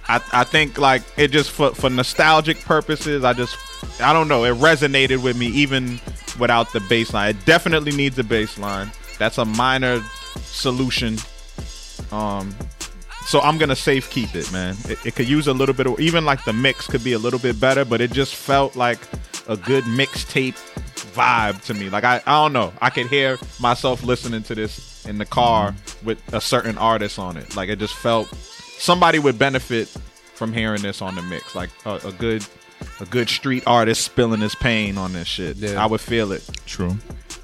I, I think like it just for for nostalgic purposes. I just I don't know. It resonated with me even without the bass line. It definitely needs a bass line. That's a minor solution. Um, so I'm gonna safe keep it, man. It, it could use a little bit of even like the mix could be a little bit better, but it just felt like a good mixtape vibe to me. Like I, I don't know. I could hear myself listening to this in the car with a certain artist on it. Like it just felt somebody would benefit from hearing this on the mix. Like a, a good, a good street artist spilling his pain on this shit. Yeah. I would feel it. True.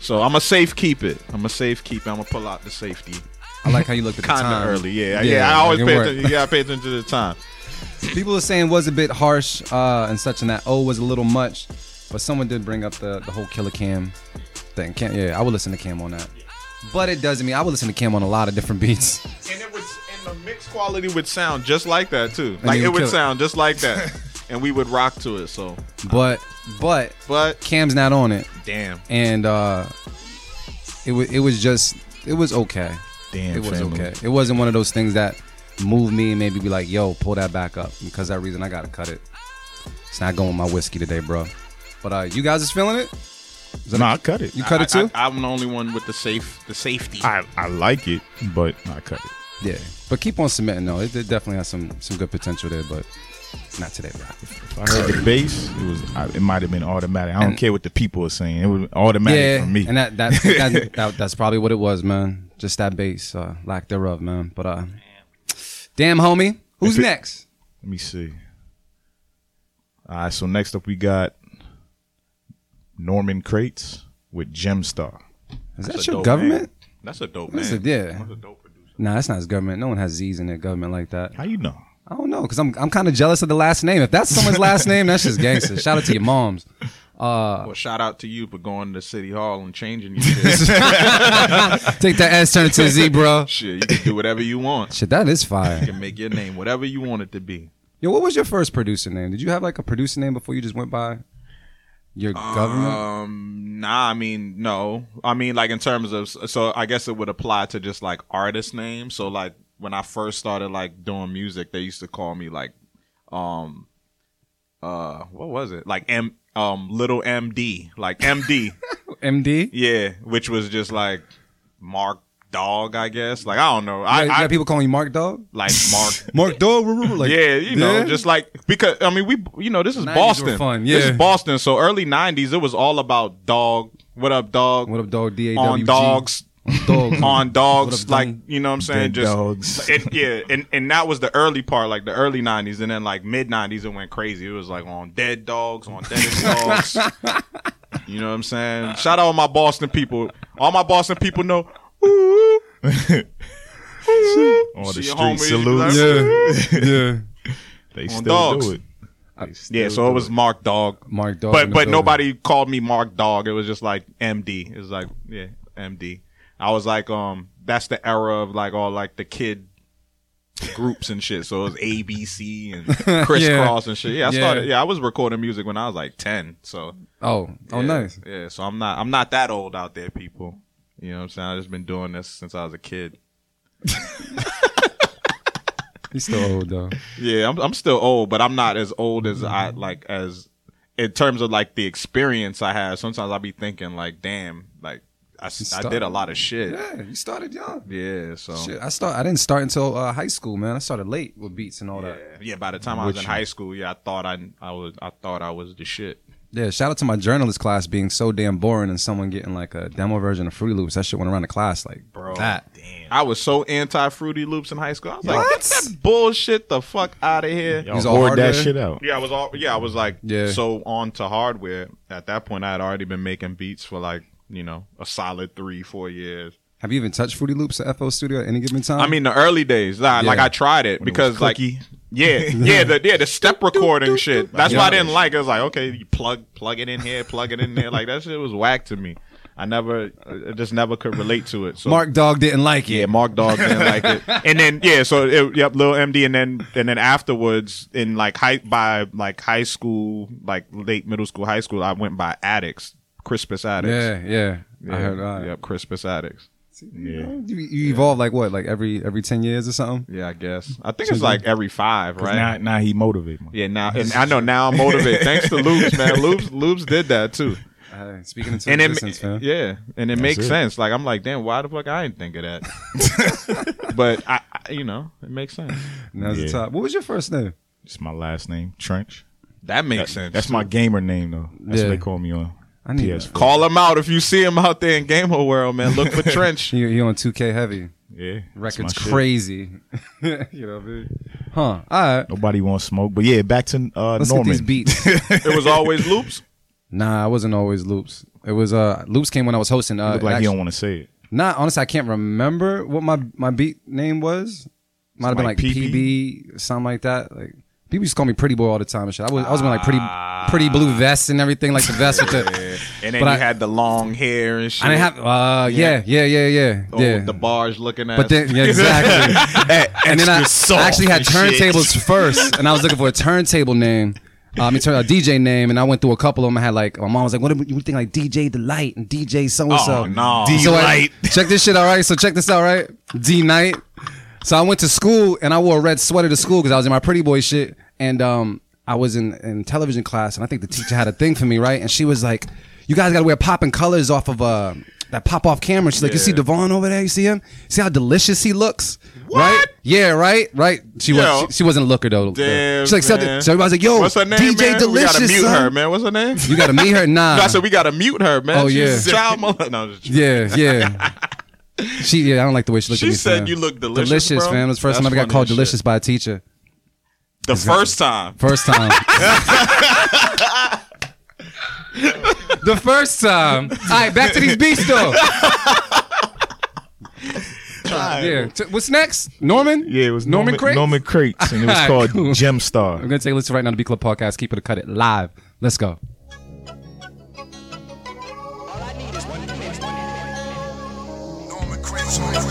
So I'm a safe keep it. I'm a safe keep it. I'm gonna pull out the safety. I like how you looked at the Kind of early, yeah, yeah. Yeah, I always pay attention. You gotta pay attention to the time. People are saying was a bit harsh uh, and such, and that O was a little much, but someone did bring up the the whole Killa Cam thing. Cam, yeah, I would listen to Cam on that, but it doesn't mean I would listen to Cam on a lot of different beats. And it would, and the mix quality would sound just like that too. Like it would sound just like that, and we would rock to it. So, But but but Cam's not on it, damn, and uh, it was it was just it was okay. Damn, it was family. okay. It wasn't one of those things that moved me and maybe be like, yo, pull that back up. Because that reason I gotta cut it. It's not going with my whiskey today, bro. But uh you guys is feeling it? Is that- Nah, I cut it. You cut it too? I, am the only one with the safe, the safety. I, I like it, but I cut it. yeah. But keep on submitting though. It, it definitely has some some good potential there, but not today, bro. If I heard the bass, it was I, it might have been automatic. I don't And- care what the people are saying. It was automatic yeah, for me. and that, that, that, that that's probably what it was, man. Just that bass, uh, lack thereof, man. But uh, damn, homie, who's it- next? Let me see. All right, so next up we got Norman Crates with Gemstar. Is That's that your government? name. That's a dope That's man. a- yeah. That's a dope producer. Nah, that's not his government. No one has Z's in their government like that. How you know? I don't know, cause I'm I'm kind of jealous of the last name. If that's someone's last name, that's just gangster. Shout out to your moms. Uh, Well, shout out to you for going to City Hall and changing your shit. take that S, turn it to a Z, bro. shit, you can do whatever you want. Shit, that is fire. You can make your name whatever you want it to be. Yo, what was your first producer name? Did you have like a producer name before you just went by your government? Um, nah, I mean, no. I mean, like in terms of, so I guess it would apply to just like artist names. So like when I first started like doing music, they used to call me like, um, uh, what was it? Like M, um, little MD, like MD. MD. yeah, which was just like Mark Dog, I guess. Like I don't know. I, I, I got people calling you Mark Dog. like Mark. Mark Dog. Like, yeah, you know, yeah? just like because I mean, we you know, this is 90s were Boston. fun, This is Boston. So early '90s, it was all about dog. What up, dog? What up, dog? D A W on dogs, Dogs. on dogs, like you know what I'm saying? Just dogs. It, yeah, and and that was the early part, like the early '90s, and then like mid '90s, it went crazy. It was like on dead dogs, on dead dogs. You know what I'm saying? Shout out all my Boston people. All my Boston people know. Ooh, All the street homies, salutes. Yeah, yeah. They On still dogs. do it. Yeah, so it was Mark Dog. Mark Dog. but but nobody called me Mark Dog. It was just like MD. It was like yeah, MD. I was like um that's the era of like all like the kid groups and shit. So it was ABC and crisscross and shit. Yeah, I Yeah. started. Yeah, I was recording music when I was like ten. So Oh, oh, yeah, nice. Yeah, so I'm not I'm not that old out there, people. You know what I'm saying? I've just been doing this since I was a kid. He's still old though. Yeah, I'm I'm still old, but I'm not as old as I like as in terms of like the experience I have. Sometimes I'll be thinking like, damn, like I, s- I did a lot of shit. Yeah, you started young. Yeah, so Shit, I start. I didn't start until uh, high school, man. I started late with beats and all that. yeah. By the time I was in you. high school, yeah, I thought I I was I thought I was the shit. Yeah, shout out to my journalist class being so damn boring and someone getting like a demo version of Fruity Loops. That shit went around the class like, bro, that. Damn. I was so anti Fruity Loops in high school. I was like, What? get that bullshit the fuck out of here. Y'all He's all hoard that shit out. Yeah, I was all yeah, I was like Yeah. so on to hardware. At that point I had already been making beats for like, you know, a solid three, four years. Have you even touched Fruity Loops at FL Studio at any given time? I mean, the early days, like, like I tried it When because, was like, yeah, yeah, the yeah the step recording shit. That's why I didn't like. it. I was like, okay, you plug plug it in here, plug it in there. Like that shit was whack to me. I never, I just never could relate to it. So Mark Dog didn't like it. yeah, Mark Dog didn't like it. And then yeah, so it, yep, little MD, and then and then afterwards in like high by like high school, like late middle school, high school, I went by Addicts, Crispus Addicts. yeah, yeah. Yeah, I heard that. Yep, Crispus Addicts. Yeah. You, you evolve like what, like every every ten years or something? Yeah, I guess. I think it's like every five, right? Now, now he motivated me. Yeah, now and I know now I'm motivated. Thanks to Loops, man. Loops Loops did that too. Hey, speaking into and it, existence, fam. yeah, and it makes it. sense. Like I'm like, damn, why the fuck I didn't think of that? but I, I, you know, it makes sense. Now's the Yeah. top. What was your first name? It's my last name, Trench. That makes That- sense. That's my gamer name though. That's Yeah. what they call me on I need PS4. Call him out if you see him out there in gamer world, man. Look for Trench. You you on 2K heavy? Yeah, Records crazy. you know what I mean? Huh? All right. Nobody wants smoke, but yeah, back to uh, Let's Norman. get these beats. it was always loops. nah, I wasn't always loops. It was uh loops came when I was hosting. Uh, like actually- he don't want to say it. Nah, honestly, I can't remember what my my beat name was. Might have been like like PB, something like that. Like people used to call me Pretty Boy all the time and shit. I was I was wearing like pretty pretty blue vests and everything, like the vest with the. And then But you I- had the long hair and shit. I didn't have. Uh, yeah, yeah, yeah, yeah, Oh, yeah. the bars looking at. But then, yeah, exactly. and then I, I actually had turntables first, and I was looking for a turntable name. Uh, I mean, turn a DJ name, and I went through a couple of them. I had like my mom was like, "What do you think like DJ Delight and DJ so and so?" Oh, no. So I- Delight. check this shit out, right? So check this out, right? D Night. So I went to school and I wore a red sweater to school because I was in my pretty boy shit, and um, I was in in television class, and I think the teacher had a thing for me, right? And she was like, "You guys got to wear popping colors off of uh." That pop off camera. She's like, you see Devon over there? You see him? See how delicious he looks? Right? Yeah, right, right. She was. She, she wasn't a looker though. Damn, She's like, so, so everybody's like, yo, What's her name, DJ man? Delicious. we gotta mute son. her, man. What's her name? You gotta meet her. Nah. I said we gotta mute her, man. Oh, She's yeah. child molester. No, just Yeah, yeah. She, yeah, I don't like the way she looked She at me. said fam. you look delicious, Delicious, bro. fam. It was the first That's time I ever got funny called as shit. delicious by a teacher. the first time. First time. the first time. All right, back to these beats though. yeah. T- What's next? Norman? Yeah, it was Norman Norman Crates? Norman Crates, and it was Alright, called cool. Gemstar. I'm gonna take a listen right now to Beat Club Podcast. Keep it or cut it live. Let's go. The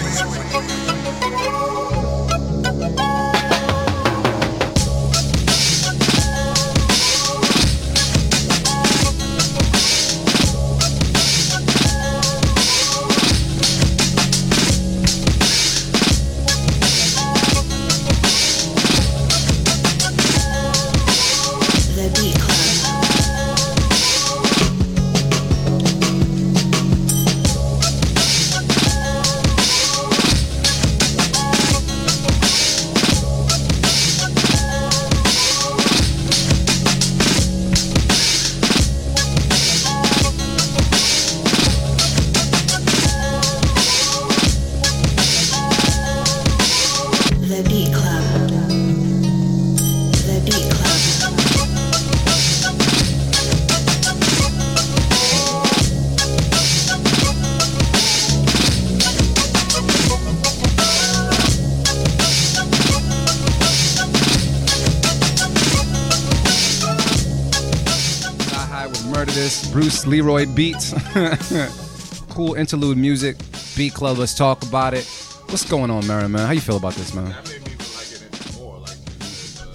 Leroy Beats. cool interlude music. Beat Club, let's talk about it. What's going on, Marin, man? How you feel about this, man? That made me like it even more, like the, the,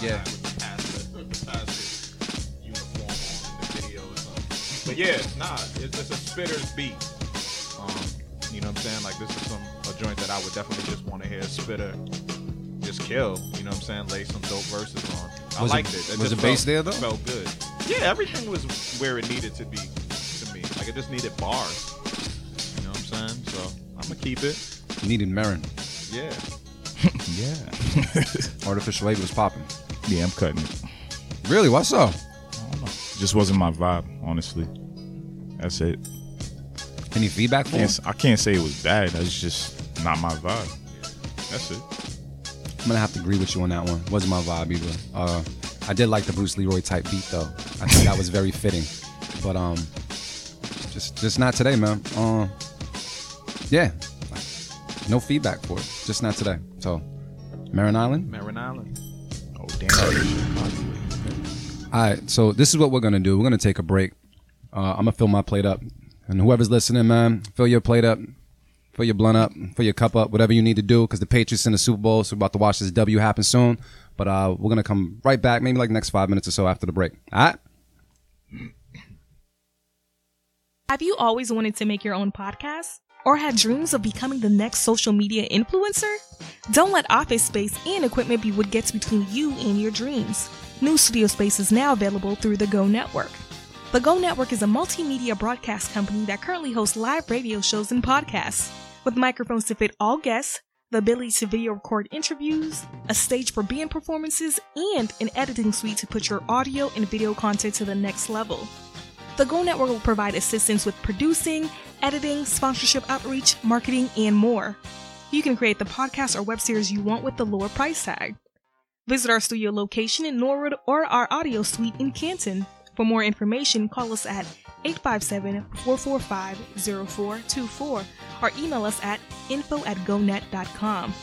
the Yeah. with the pastor, the pastor uniform on in the video or something. But yeah, nah, it's, it's a spitter's beat. Um, you know what I'm saying? Like this is some a joint that I would definitely just want to hear a spitter just kill. You know what I'm saying? Lay some dope verses on. I Was it- liked it. was just the bass there, though? Felt good. Yeah, everything was where it needed to be to me. Like it just needed bars. You know what I'm saying? So I'm gonna keep it. Needed Marin. Yeah. Yeah, Artificial Wave was popping. yeah, I'm cutting it. Really? Why so? I don't know. Just wasn't my vibe, honestly. That's it. Any feedback for him? Can't, I can't say it was bad. That's just not my vibe. That's it. I'm gonna have to agree with you on that one. Wasn't my vibe either. Uh, I did like the Bruce Leroy type beat though. I think that was very fitting. But um, just just not today, man. Uh, yeah, no feedback for it. Just not today. So, Marin Island. Marin Island. Oh damn. All right, so this is what we're gonna do. We're gonna take a break. Uh, I'm gonna fill my plate up, and whoever's listening, man, fill your plate up, fill your blunt up, fill your cup up, whatever you need to do, because the Patriots in the Super Bowl, so we're about to watch this W happen soon. But uh, we're gonna come right back, maybe like next five minutes or so after the break. All right. Have you always wanted to make your own podcast? Or had dreams of becoming the next social media influencer? Don't let office space and equipment be what gets between you and your dreams. New studio space is now available through the Go Network. The Go Network is a multimedia broadcast company that currently hosts live radio shows and podcasts. With microphones to fit all guests, the ability to video record interviews, a stage for band performances, and an editing suite to put your audio and video content to the next level. The Go Network will provide assistance with producing, editing, sponsorship outreach, marketing, and more. You can create the podcast or web series you want with the lower price tag. Visit our studio location in Norwood or our audio suite in Canton. For more information, call us at 857 445 0424 or email us at info at geauxnet.com.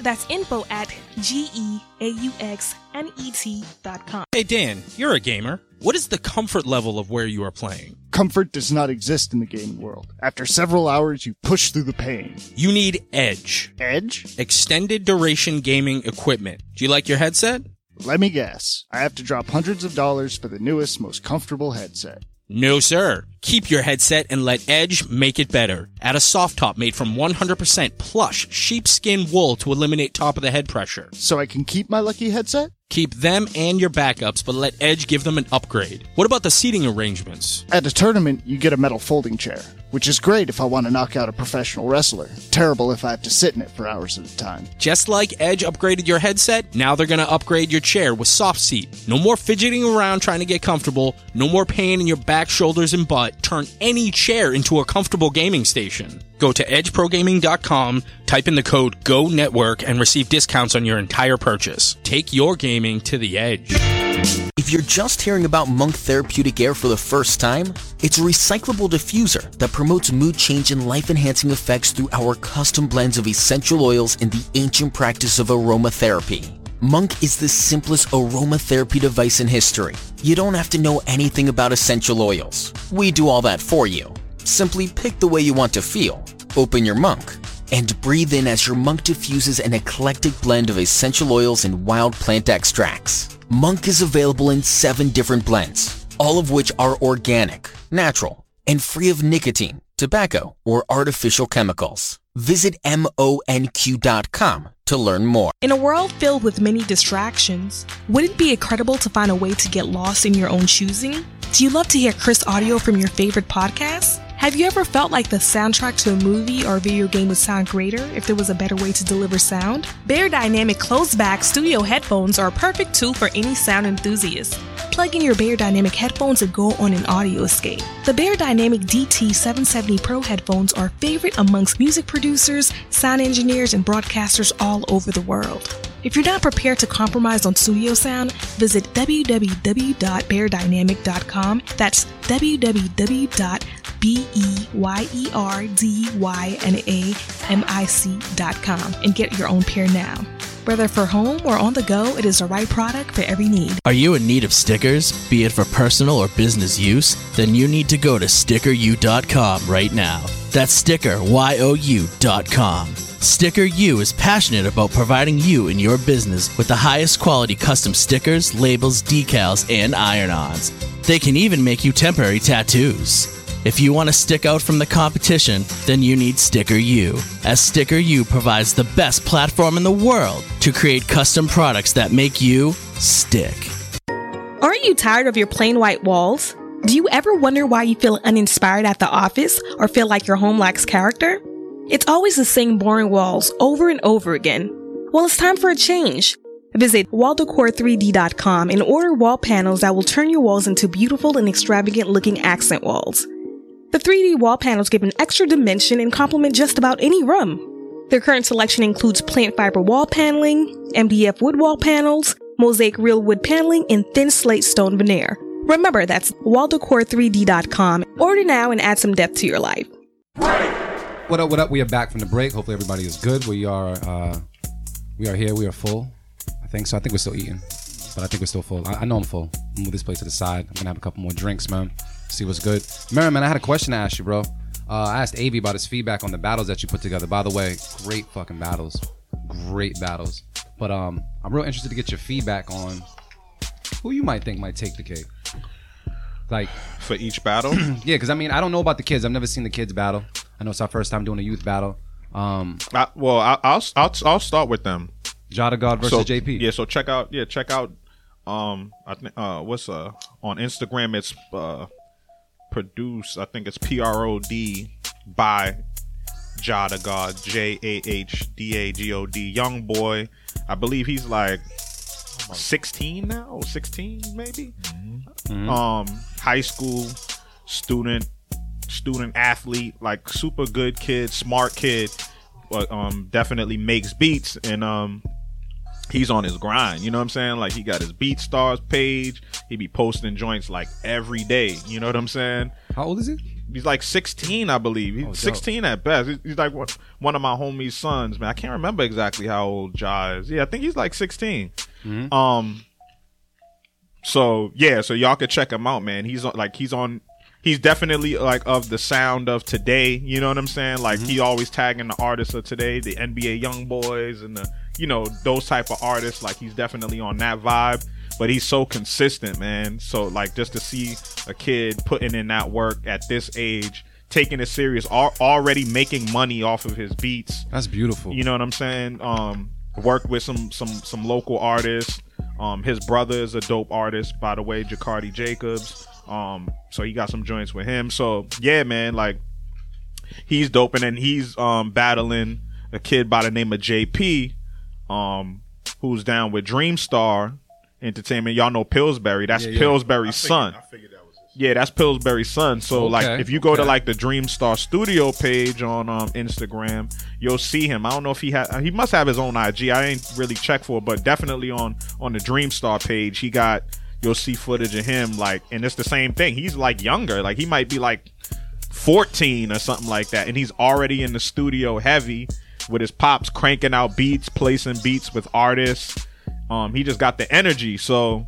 That's info at G E A U X N E T.com. Hey Dan, you're a gamer. What is the comfort level of where you are playing? Comfort does not exist in the gaming world. After several hours, you push through the pain. You need Edge. Edge? Extended duration gaming equipment. Do you like your headset? Let me guess. I have to drop hundreds of dollars for the newest, most comfortable headset. No, sir. Keep your headset and let Edge make it better. Add a soft top made from 100% plush sheepskin wool to eliminate top of the head pressure. So I can keep my lucky headset? Keep them and your backups, but let Edge give them an upgrade. What about the seating arrangements? At a tournament, you get a metal folding chair, which is great if I want to knock out a professional wrestler. Terrible if I have to sit in it for hours at a time. Just like Edge upgraded your headset, now they're gonna upgrade your chair with soft seat. No more fidgeting around trying to get comfortable, no more pain in your back, shoulders, and butt. Turn any chair into a comfortable gaming station. Go to edgeprogaming.com, type in the code GO NETWORK, and receive discounts on your entire purchase. Take your gaming to the edge. If you're just hearing about MONQ Therapeutic Air for the first time, it's a recyclable diffuser that promotes mood change and life enhancing effects through our custom blends of essential oils in the ancient practice of aromatherapy. MONQ is the simplest aromatherapy device in history. You don't have to know anything about essential oils. We do all that for you. Simply pick the way you want to feel, open your MONQ, and breathe in as your MONQ diffuses an eclectic blend of essential oils and wild plant extracts. MONQ is available in seven different blends, all of which are organic, natural, and free of nicotine, tobacco, or artificial chemicals. Visit monq.com to learn more. In a world filled with many distractions, would it be incredible to find a way to get lost in your own choosing? Do you love to hear Chris audio from your favorite podcasts? Have you ever felt like the soundtrack to a movie or video game would sound greater if there was a better way to deliver sound? Beyerdynamic closed back studio headphones are a perfect tool for any sound enthusiast. Plug in your Beyerdynamic headphones and go on an audio escape. The Beyerdynamic DT770 Pro headphones are favorite amongst music producers, sound engineers, and broadcasters all over the world. If you're not prepared to compromise on studio sound, visit www.beyerdynamic.com. That's www B E Y E R D Y N A M I C dot com and get your own pair now. Whether for home or on the go, it is the right product for every need. Are you in need of stickers, be it for personal or business use? Then you need to go to stickeryou.com right now. That's stickeryou.com. StickerYou is passionate about providing you and your business with the highest quality custom stickers, labels, decals, and iron ons. They can even make you temporary tattoos. If you want to stick out from the competition, then you need StickerYou, as StickerYou provides the best platform in the world to create custom products that make you stick. Aren't you tired of your plain white walls? Do you ever wonder why you feel uninspired at the office or feel like your home lacks character? It's always the same boring walls over and over again. Well, it's time for a change. Visit walldecore3d.com and order wall panels that will turn your walls into beautiful and extravagant looking accent walls. The 3D wall panels give an extra dimension and complement just about any room. Their current selection includes plant fiber wall paneling, MDF wood wall panels, mosaic real wood paneling, and thin slate stone veneer. Remember, that's walldecore3d.com. Order now and add some depth to your life. What up? What up? We are back from the break. Hopefully everybody is good. We are uh, we are here. We are full. I think so. I think we're still eating, but I think we're still full. I, I know I'm full. I'm move this place to the side. I'm gonna have a couple more drinks, man. See what's good. Mary, man, I had a question to ask you, bro. Uh, I asked Avi about his feedback on the battles that you put together. By the way, great fucking battles, great battles. But um, I'm real interested to get your feedback on who you might think might take the cake. Like for each battle. yeah, because I mean, I don't know about the kids. I've never seen the kids battle. I know it's our first time doing a youth battle. Um, I, well, I, I'll I'll I'll start with them. Jahda God versus So, JP. Yeah, so check out yeah check out um I think uh what's uh on Instagram it's uh produced. I think it's P R O D by Jahda God, J A H D A G O D. Young boy. I believe he's like 16 now, 16 maybe. Um, high school student, student athlete, like super good kid, smart kid, but um, definitely makes beats and um, he's on his grind. You know what I'm saying? Like he got his BeatStars page. He be posting joints like every day. You know what I'm saying? How old is he? He's like 16, I believe. He's Oh, 16 at best. He's- He's like one, of my homies' sons, man. I can't remember exactly how old Ja is. Yeah, I think he's like 16. Mm-hmm. Um. So yeah, so y'all could check him out, man. He's on, like he's on. He's definitely like of the sound of today. You know what I'm saying? Like Mm-hmm. he always tagging the artists of today, the NBA young boys and the you know those type of artists. Like he's definitely on that vibe. But he's so consistent, man. So like just to see a kid putting in that work at this age, taking it serious, al- already making money off of his beats. That's beautiful. You know what I'm saying? Um, worked with some some some local artists. Um, his brother is a dope artist, by the way, Jacardi Jacobs. Um, so he got some joints with him. So yeah, man, like he's dope, and then he's um battling a kid by the name of JP, um, who's down with Dreamstar Entertainment. Y'all know Pillsbury. That's Yeah, yeah. Pillsbury's son. Yeah, that's Pillsbury's son. So like if you go to like the Dreamstar Studio page on um, Instagram, you'll see him. I don't know if he had he must have his own IG. I ain't really checked for it, but definitely on on the Dreamstar page, he got you'll see footage of him like and it's the same thing. He's like younger. Like he might be like 14 or something like that and he's already in the studio heavy with his pops cranking out beats, placing beats with artists. Um he just got the energy. So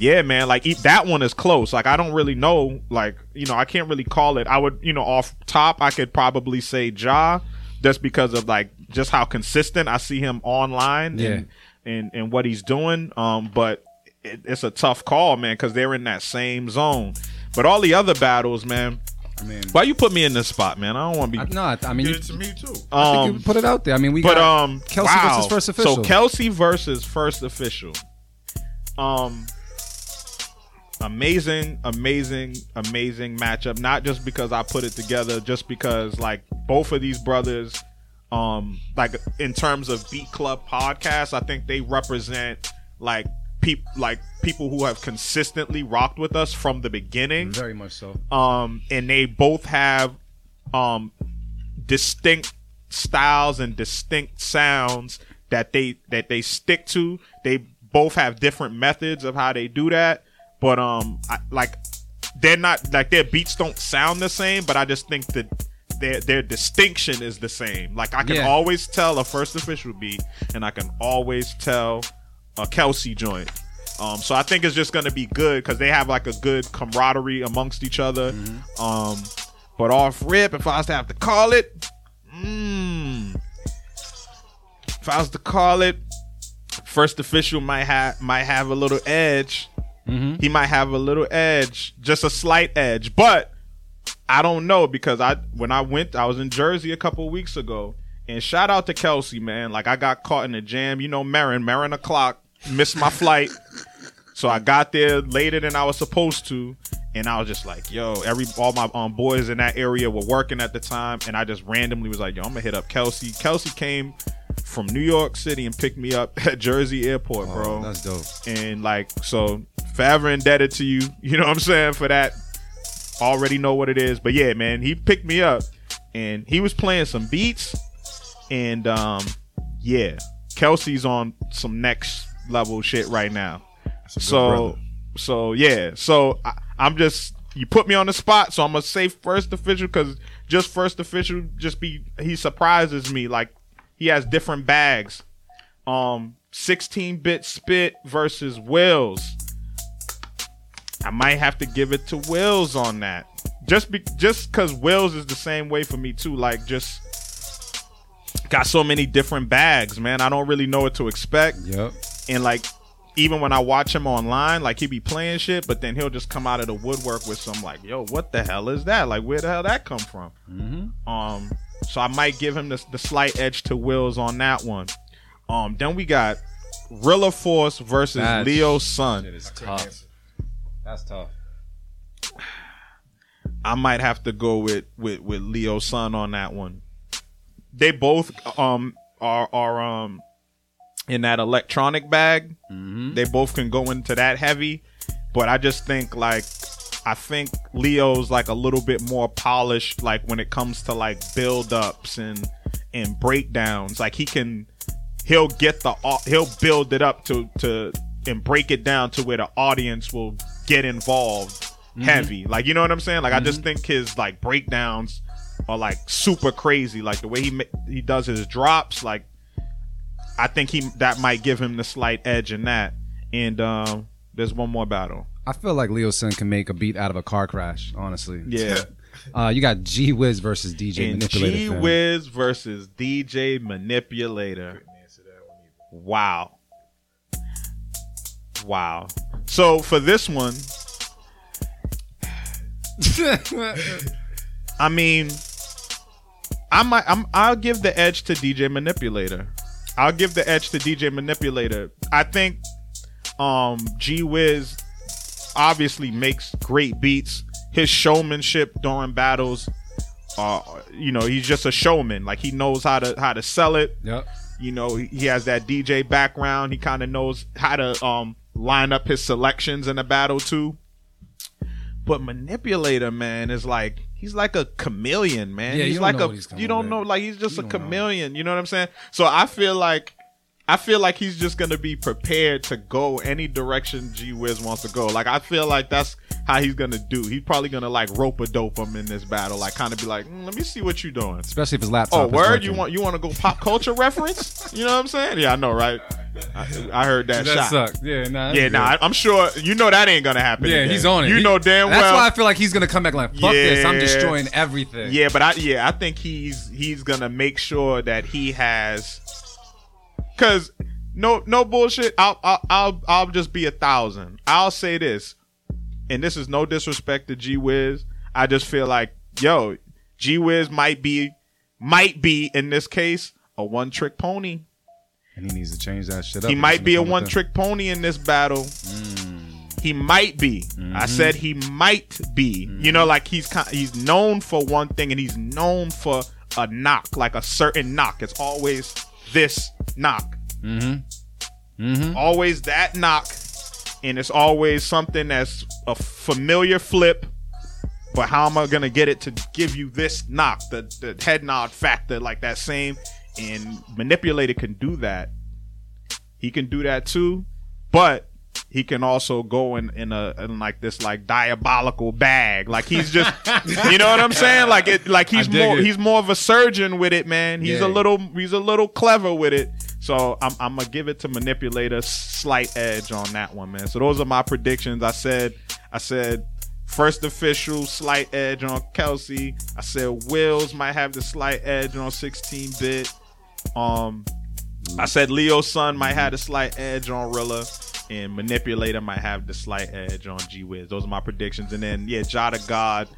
yeah, man. Like that one is close. Like I don't really know. Like you know, I can't really call it. I would, you know, off top, I could probably say Ja, just because of like just how consistent I see him online and and and what he's doing. Um, but it, it's a tough call, man, because they're in that same zone. But all the other battles, man. I mean, Why you put me in this spot, man? I don't want to be. I, no, I- I mean, Give you, it to me too. I think Um, you put it out there. I mean, we but got um, Kelsey wow. versus first official. So Kelsey versus first official. Um, amazing, amazing, amazing matchup. Not just because I put it together, just because like both of these brothers, um, like in terms of Beat Club podcast, I think they represent like people like people who have consistently rocked with us from the beginning very much so. um and they both have um distinct styles and distinct sounds that they that they stick to they both have different methods of how they do that but um I, like they're not like their beats don't sound the same but i just think that their their distinction is the same like i can Yeah. always tell a first official beat and i can always tell a kelsey joint. Um, so I think it's just gonna be good because they have like a good camaraderie amongst each other. Um, but off rip, if I was to have to call it, mm, if I was to call it, first official might have might have a little edge. He might have a little edge, just a slight edge, but I don't know because I when I went, I was in Jersey a couple weeks ago, and shout out to Kelsey, man. Like I got caught in a jam, you know, Marin, Marin o'clock, missed my flight. So I got there later than I was supposed to, and I was just like, "Yo!" Every all my um, boys in that area were working at the time, and I just randomly was like, "Yo, I'm gonna hit up Kelsey." Kelsey came from New York City and picked me up at Jersey Airport, bro. Oh, that's dope. And like, so forever indebted to you. You know what I'm saying for that. Already know what it is, but yeah, man, he picked me up, and he was playing some beats, and um, yeah, Kelsey's on some next level shit right now. So, brother. so yeah, so I, I'm just you put me on the spot, so I'm gonna say first official because just first official just be he surprises me like he has different bags. Um, 16 bit spit versus Wills. I might have to give it to Wills on that. Just be just because Wills is the same way for me too. Like just got so many different bags, man. I don't really know what to expect. Yep. And like even when I watch him online, like he be playing shit, but then he'll just come out of the woodwork with some like, yo, what the hell is that? Like where the hell that come from? Um, so I might give him the, the slight edge to Wills on that one. Um, then we got Rilla Force versus That's- Leo Sun. It is tough. That's tough. I might have to go with with with Leo Sun on that one. They both um are are um in that electronic bag. Mm-hmm. They both can go into that heavy, but I just think like I think Leo's like a little bit more polished like when it comes to like build ups and and breakdowns. Like he can he'll get the he'll build it up to to and break it down to where the audience will get involved mm-hmm. heavy. Like you know what I'm saying? Like I just mm-hmm. think his like breakdowns are like super crazy. Like the way he he does his drops like I think he that might give him the slight edge in that. And um there's one more battle. I feel like Leo Sun can make a beat out of a car crash. Honestly, Yeah. Uh, you got G Wiz versus DJ and Manipulator. G fam. Wiz versus DJ Manipulator. Wow. Wow. So for this one, I mean, I might, I'm, I'll give the edge to DJ Manipulator. I'll give the edge to DJ Manipulator. I think, um, G Wiz obviously makes great beats. His showmanship during battles, uh, you know, he's just a showman. Like he knows how to how to sell it. Yep. You know, he he has that DJ background. He kind of knows how to um line up his selections in a battle too. But manipulator, man, is like he's like a chameleon, man. Yeah, you he's don't like know a what he's coming you don't know like he's just You a don't know. chameleon. You know what I'm saying? So I feel like I feel like he's just gonna be prepared to go any direction G Wiz wants to go. Like I feel like that's how he's gonna do. He's probably gonna like rope a dope him in this battle. Like kind of be like, "Mm, let me see what you're doing. Especially if his laptop. Oh, word! You want you want to go pop culture reference? You know what I'm saying? Yeah, I know, right? I, I heard that, shot. That shot. sucked. Yeah, nah. Yeah, that's nah. I'm sure you know that ain't gonna happen. Yeah, again. he's on it. You He- know damn That's well. why I feel like he's gonna come back like, fuck this. I'm destroying everything. Yeah, but I yeah, I think he's he's gonna make sure that he has cause no no bullshit. I'll I'll I'll, I'll just be a thousand. I'll say this, and this is no disrespect to G Wiz. I just feel like yo, G Wiz might be might be in this case a one trick pony. And he needs to change that shit up. He might be a one trick pony in this battle. Mm. He might be. I mm-hmm. said he might be. You know, mm. like he's kind, he's known for one thing, and he's known for a knock, like a certain knock. It's always this knock. Mm-hmm. Mm-hmm. Always that knock, and it's always something that's a familiar flip. But how am I gonna get it to give you this knock, the the head nod factor, like that same? And manipulator can do that. He can do that too, but he can also go in in a in like this like diabolical bag. Like he's just, you know what I'm saying? Like it, like he's more it. he's more of a surgeon with it, man. He's Yeah. a little he's a little clever with it. So I'm I'm gonna give it to manipulator slight edge on that one, man. So those are my predictions. I said I said first official slight edge on Kelsey. I said Wills might have the slight edge on 16 bit. Um, I said Leo Sun might have the slight edge on Rilla, and Manipulator might have the slight edge on G Wiz. Those are my predictions. And then yeah, Jahda God,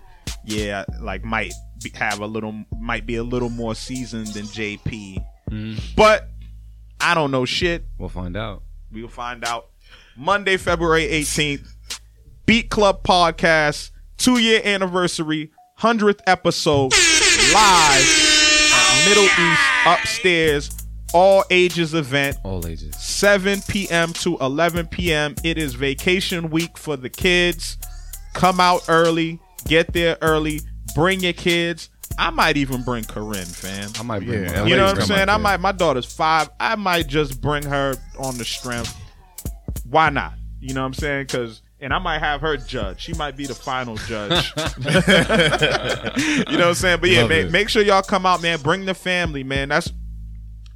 yeah, like might be, have a little, might be a little more seasoned than JP, mm-hmm. but I don't know shit. We'll find out. We'll find out Monday, February 18th. Beat Club Podcast, two year anniversary, 100th episode, live at Middle East upstairs, all ages event. All ages. 7 p.m. to 11 p.m. It is vacation week for the kids. Come out early, get there early, bring your kids. I might even bring Corinne, fam. I might bring Yeah. You know what I'm saying? I might. My daughter's five. I might just bring her on the strength. Why not? You know what I'm saying? Because and I might have her judge. She might be the final judge. you know what I'm saying? But yeah, Love man, it. make sure y'all come out, man. Bring the family, man. That's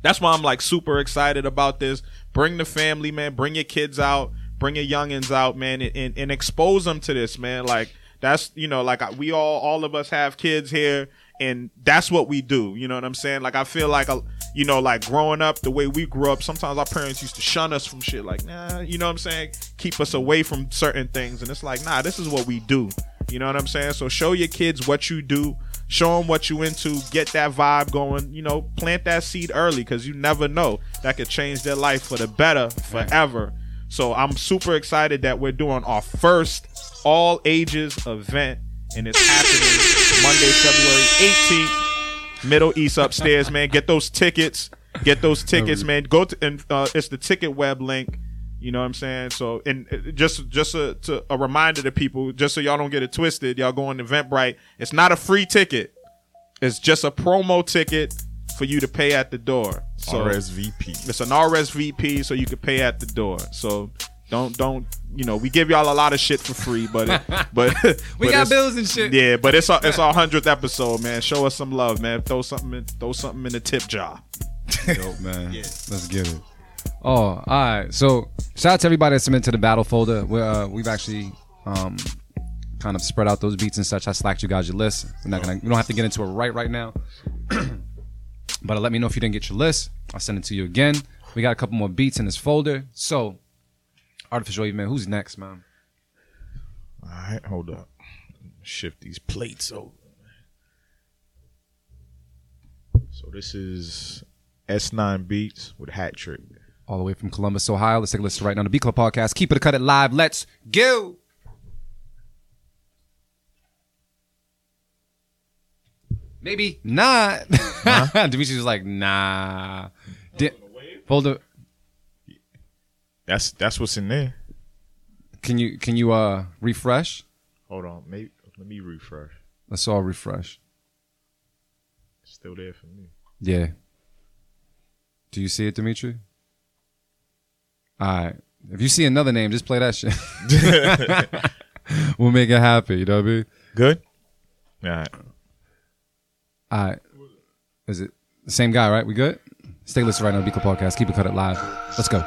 that's why I'm like super excited about this. Bring the family, man. Bring your kids out. Bring your youngins out, man, and, and, and expose them to this, man. Like that's you know, like I- we all, all of us have kids here, and that's what we do. You know what I'm saying? Like I feel like, a, you know, like growing up the way we grew up. Sometimes our parents used to shun us from shit, like nah, you know what I'm saying? Keep us away from certain things, and it's like nah, this is what we do. You know what I'm saying? So show your kids what you do. Show them what you into. Get that vibe going. You know, plant that seed early because you never know that could change their life for the better forever. So I'm super excited that we're doing our first all ages event and it's happening Monday, February 18th. Middle East upstairs, man. Get those tickets. Get those tickets, man. Go to and uh, it's the ticket web link. You know what I'm saying? So, and uh, just just a, to, a reminder to people, just so y'all don't get it twisted, y'all go on Eventbrite. It's not a free ticket. It's just a promo ticket for you to pay at the door. So RSVP. It's an RSVP, so you can pay at the door. So don't don't you know we give y'all a lot of shit for free, but it, but We but got bills and shit. Yeah, but it's our it's our hundredth episode, man. Show us some love, man. Throw something in, throw something in the tip jar. Dope, man. Let's get it. Oh, all right. So shout out to everybody that submitted to the battle folder. We're, uh, we've actually um, kind of spread out those beats and such. I slacked you guys your list. We're not gonna. We don't have to get into it right right now. but let me know if you didn't get your list. I'll send it to you again. We got a couple more beats in this folder. So, artificial wave man, who's next, man? All right, hold up. Shift these plates over. So this is S9 Beats with Hat Trick. All the way from Columbus, Ohio. Let's take a listen right now to the B Club podcast. Keep it, cut it live. Let's go. Maybe not. Demetrius was like, nah. Di- folder. That's that's what's in there. Can you can you uh refresh? Hold on, maybe let me refresh. Let's all refresh. Still there for me. Yeah. Do you see it, Dimitri? All right. If you see another name, just play that shit. we'll make it happy. You know what I mean? Good. All right. All right. Is it the same guy, right? We good? Stay listening right now, Beat Club Podcast. Keep it cut it live. Let's go.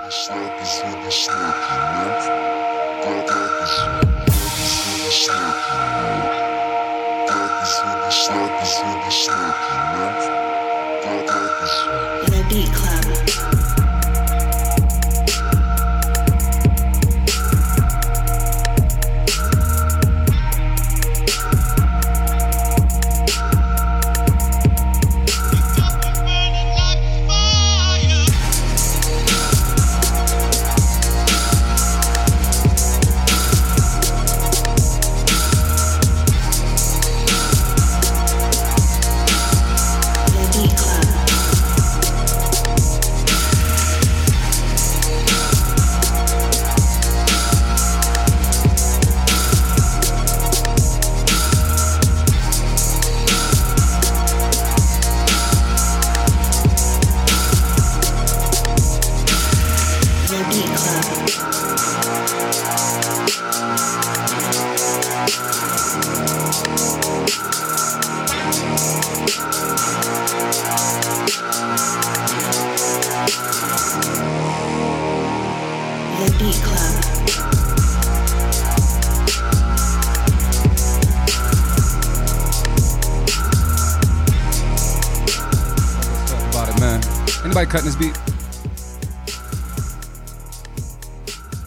Anybody cutting this beat?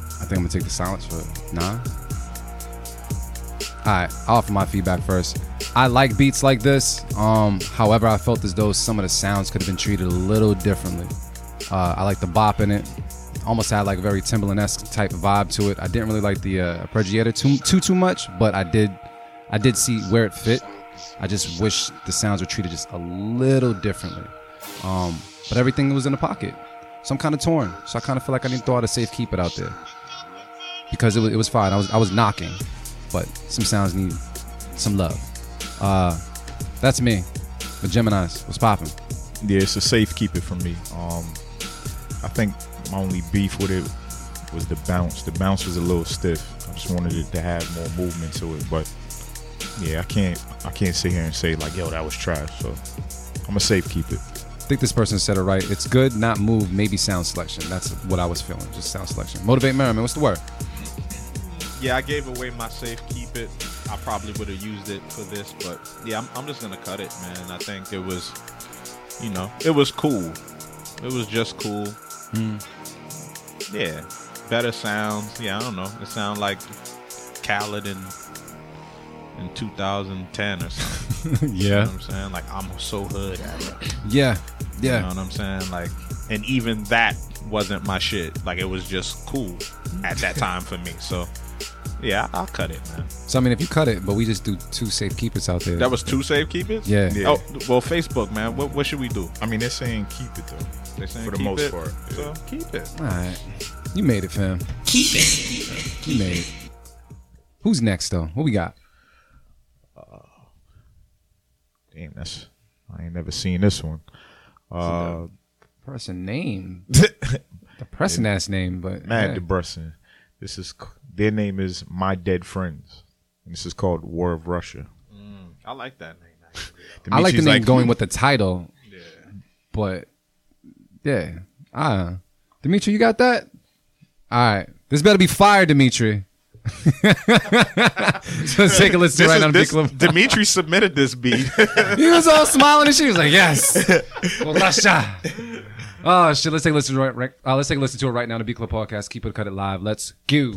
I think I'm gonna take the silence for it. Nah. Alright, I'll offer my feedback first. I like beats like this. Um, however, I felt as though some of the sounds could have been treated a little differently. Uh, I like the bop in it. Almost had like a very Timbaland-esque type vibe to it. I didn't really like the uh, too too too much, but I did I did see where it fit. I just wish the sounds were treated just a little differently. Um, but everything was in the pocket. So I'm kind of torn. So I kind of feel like I to throw out a safe keep it out there. Because it was, it was fine. I was I was knocking, but some sounds need some love. Uh, that's me. The Gemini's was popping. Yeah, it's a safe keep it from me. Um, I think my only beef with it was the bounce. The bounce was a little stiff. I just wanted it to have more movement to it, but yeah, I can't I can't sit here and say like, yo, that was trash. So I'm a safe keep it. I think this person said it right. It's good, not move, maybe sound selection. That's what I was feeling. Just sound selection. Motivate Merriman. What's the word? Yeah, I gave away my safe keep it. I probably would have used it for this, but yeah, I'm, I'm just gonna cut it, man. I think it was, you know, it was cool. It was just cool. Hmm. Yeah, better sounds. Yeah, I don't know. It sounded like Khaled in in 2010 or something. You know yeah. what I'm saying? Like I'm so hood at it. Yeah. You know Yeah. what I'm saying? Like, and even that wasn't my shit. Like, it was just cool at that time for me. So, Yeah, I'll cut it, man. So I mean, if you cut it, but we just do two safe keepers out there. That was two safe keepers. Yeah. Yeah. Oh well, Facebook, man. What what should we do? I mean, they're saying keep it though. They're saying For the most it, part, yeah. So keep it. All right, you made it, fam. Keep it. You made it. Who's next though? What we got? Damn, that's I ain't never seen this one. Uh, Person name. the person ass name, but Mad yeah. depressing. This is their name is My Dead Friends. And this is called War of Russia. I like that name. I like the Dimitri's name going "Hmm, with the title. Yeah. But yeah. Ah. Dimitri, you got that? All right. This better be fire, Dimitri. so let's take a listen right is- now. this-. Dimitri submitted this beat. he was all smiling and shit. He was like, "Yes, Well, Oh shit! Let's take a listen. Right, right, uh, let's take a listen to it right now. The B Club Podcast. Keep it cut it live. Let's go.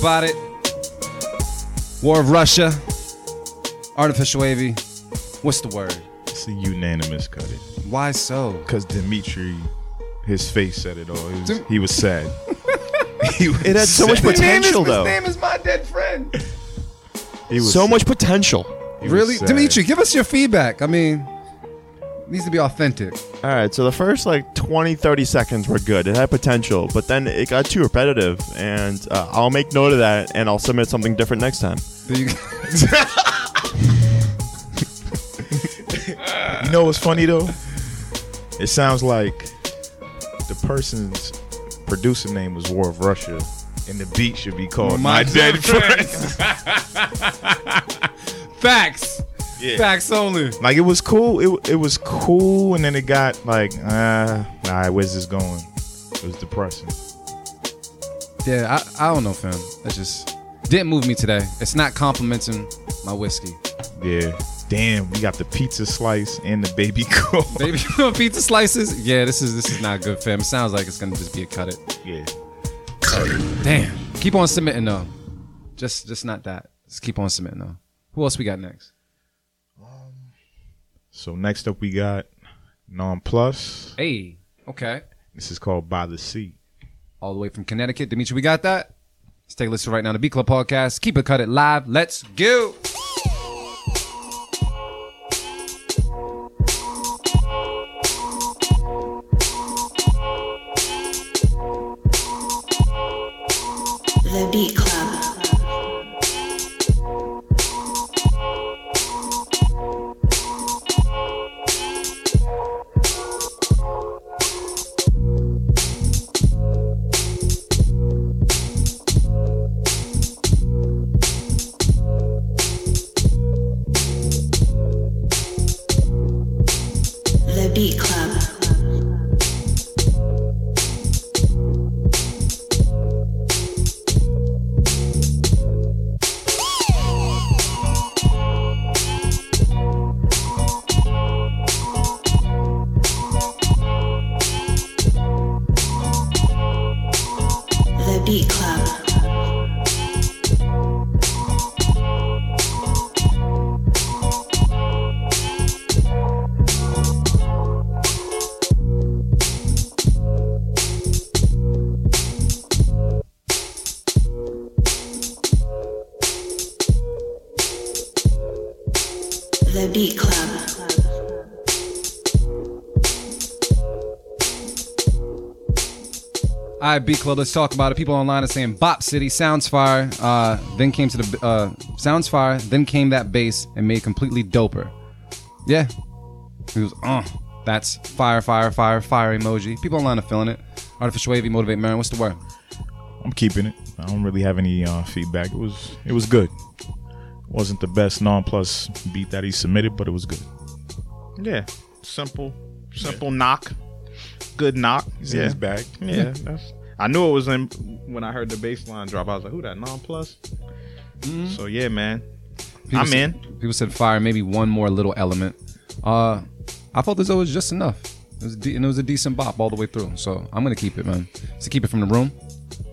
About it. War of Russia. Artificial wavy. What's the word? It's a unanimous cut it. Why so? Because Dimitri, his face said it all. He was, Dim- he was sad. he was It had so much sad. potential, though. Name is my dead friend. He was So sad. much potential. He Really, sad. Dimitri? Give us your feedback. I mean, it needs to be authentic. All right, so the first like 20, 30 seconds were good. It had potential, but then it got too repetitive, and uh, I'll make note of that, and I'll submit something different next time. There you- You know what's funny though? It sounds like the person's producer name was War of Russia, and the beat should be called My My, Dead Dead Friends. Facts. Yeah. Facts only. like it was cool. It it was cool, and then it got like, ah, all right, where's this going? It was depressing. Yeah, I, I don't know, fam. That just didn't move me today. It's not complimenting my whiskey. Yeah. Damn, we got the pizza slice and the baby cool. Baby corn pizza slices. Yeah, this is this is not good, fam. It sounds like it's gonna just be a cut it. Yeah. Damn. Keep on submitting though. Just just not that. Just keep on submitting though. Who else we got next? So next up we got Non Plus. Hey. Okay. This is called By the Sea. All the way from Connecticut. Dimitri, we got that? Let's take a listen right now to B Club Podcast. Keep it cut it live. Let's go. The Beat Club. Right, B Club, let's talk about it. People online are saying Bop City sounds fire. Uh, then came to the uh, sounds fire. Then came that bass and made completely doper. Yeah, he was uh, that's fire, fire, fire, fire emoji. People online are feeling it. Artificial wavy, motivate Marin. What's the word? I'm keeping it. I don't really have any uh, feedback. It was it was good. Wasn't the best non plus beat that he submitted, but it was good. Yeah, simple, simple knock, good knock. He's in yeah, his bag. Yeah, that's. I knew it was in when I heard the bass line drop. I was like, "Who that non plus?" So yeah, man, People I'm said- in. People said fire, maybe one more little element. Uh, I thought this was just enough. It was, de- and it was a decent bop all the way through. So I'm gonna keep it, man. So keep it from the room.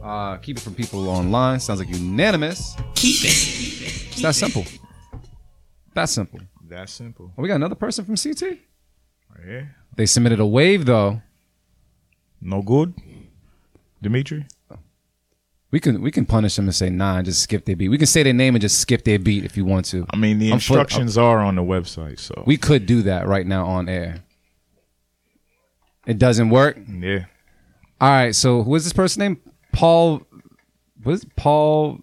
Uh, keep it from people online. Sounds like unanimous. Keep it. It's that simple. That simple. That simple. Oh, we got another person from CT. Right here. They submitted a wave though. No good. Dimitri. We can we can punish them and say nah and just skip their beat. We can say their name and just skip their beat if you want to. I mean, the I'm full- instructions are on the website, so we could do that right now on air. It doesn't work. yeah. All right, so who is this person name? Paul. What is it? Paul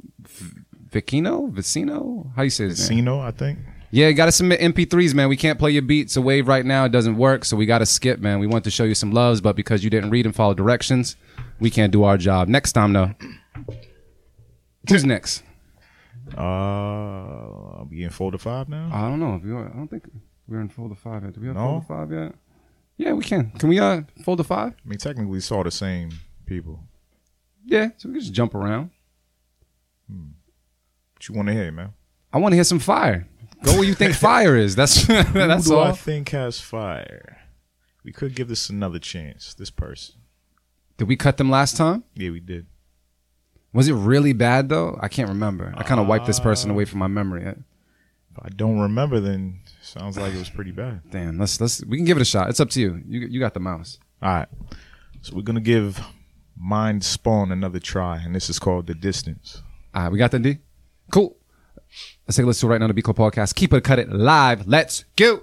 Vicino? Vicino? How you say his name? Casino, I think. Yeah, you got to submit MP3s, man. We can't play your beats a wave right now. It doesn't work, so we got to skip, man. We want to show you some loves, but because you didn't read and follow directions, we can't do our job. Next time, though. Who's next? Uh, I'll be in folder five now. I don't know. If you, I don't think we're in folder five yet. Do we have No? folder five yet? Yeah, we can. Can we uh folder five? I mean, technically, it's all the same people. Yeah, so we can just jump around. What you want to hear, man? I want to hear some fire. Go where you think fire is. That's that's Who do all. I think has fire? We could give this another chance. This person. Did we cut them last time? Yeah, we did. Was it really bad though? I can't remember. I kind of wiped this person away from my memory. If I don't remember, then sounds like it was pretty bad. Damn, let's let's we can give it a shot. It's up to you. You you got the mouse. All right. So we're gonna give Mind Spawn another try, and this is called The Distance. All right, we got the D. Cool. Let's take a listen right now. The Beat Club podcast. Keep it, cut it live. Let's go.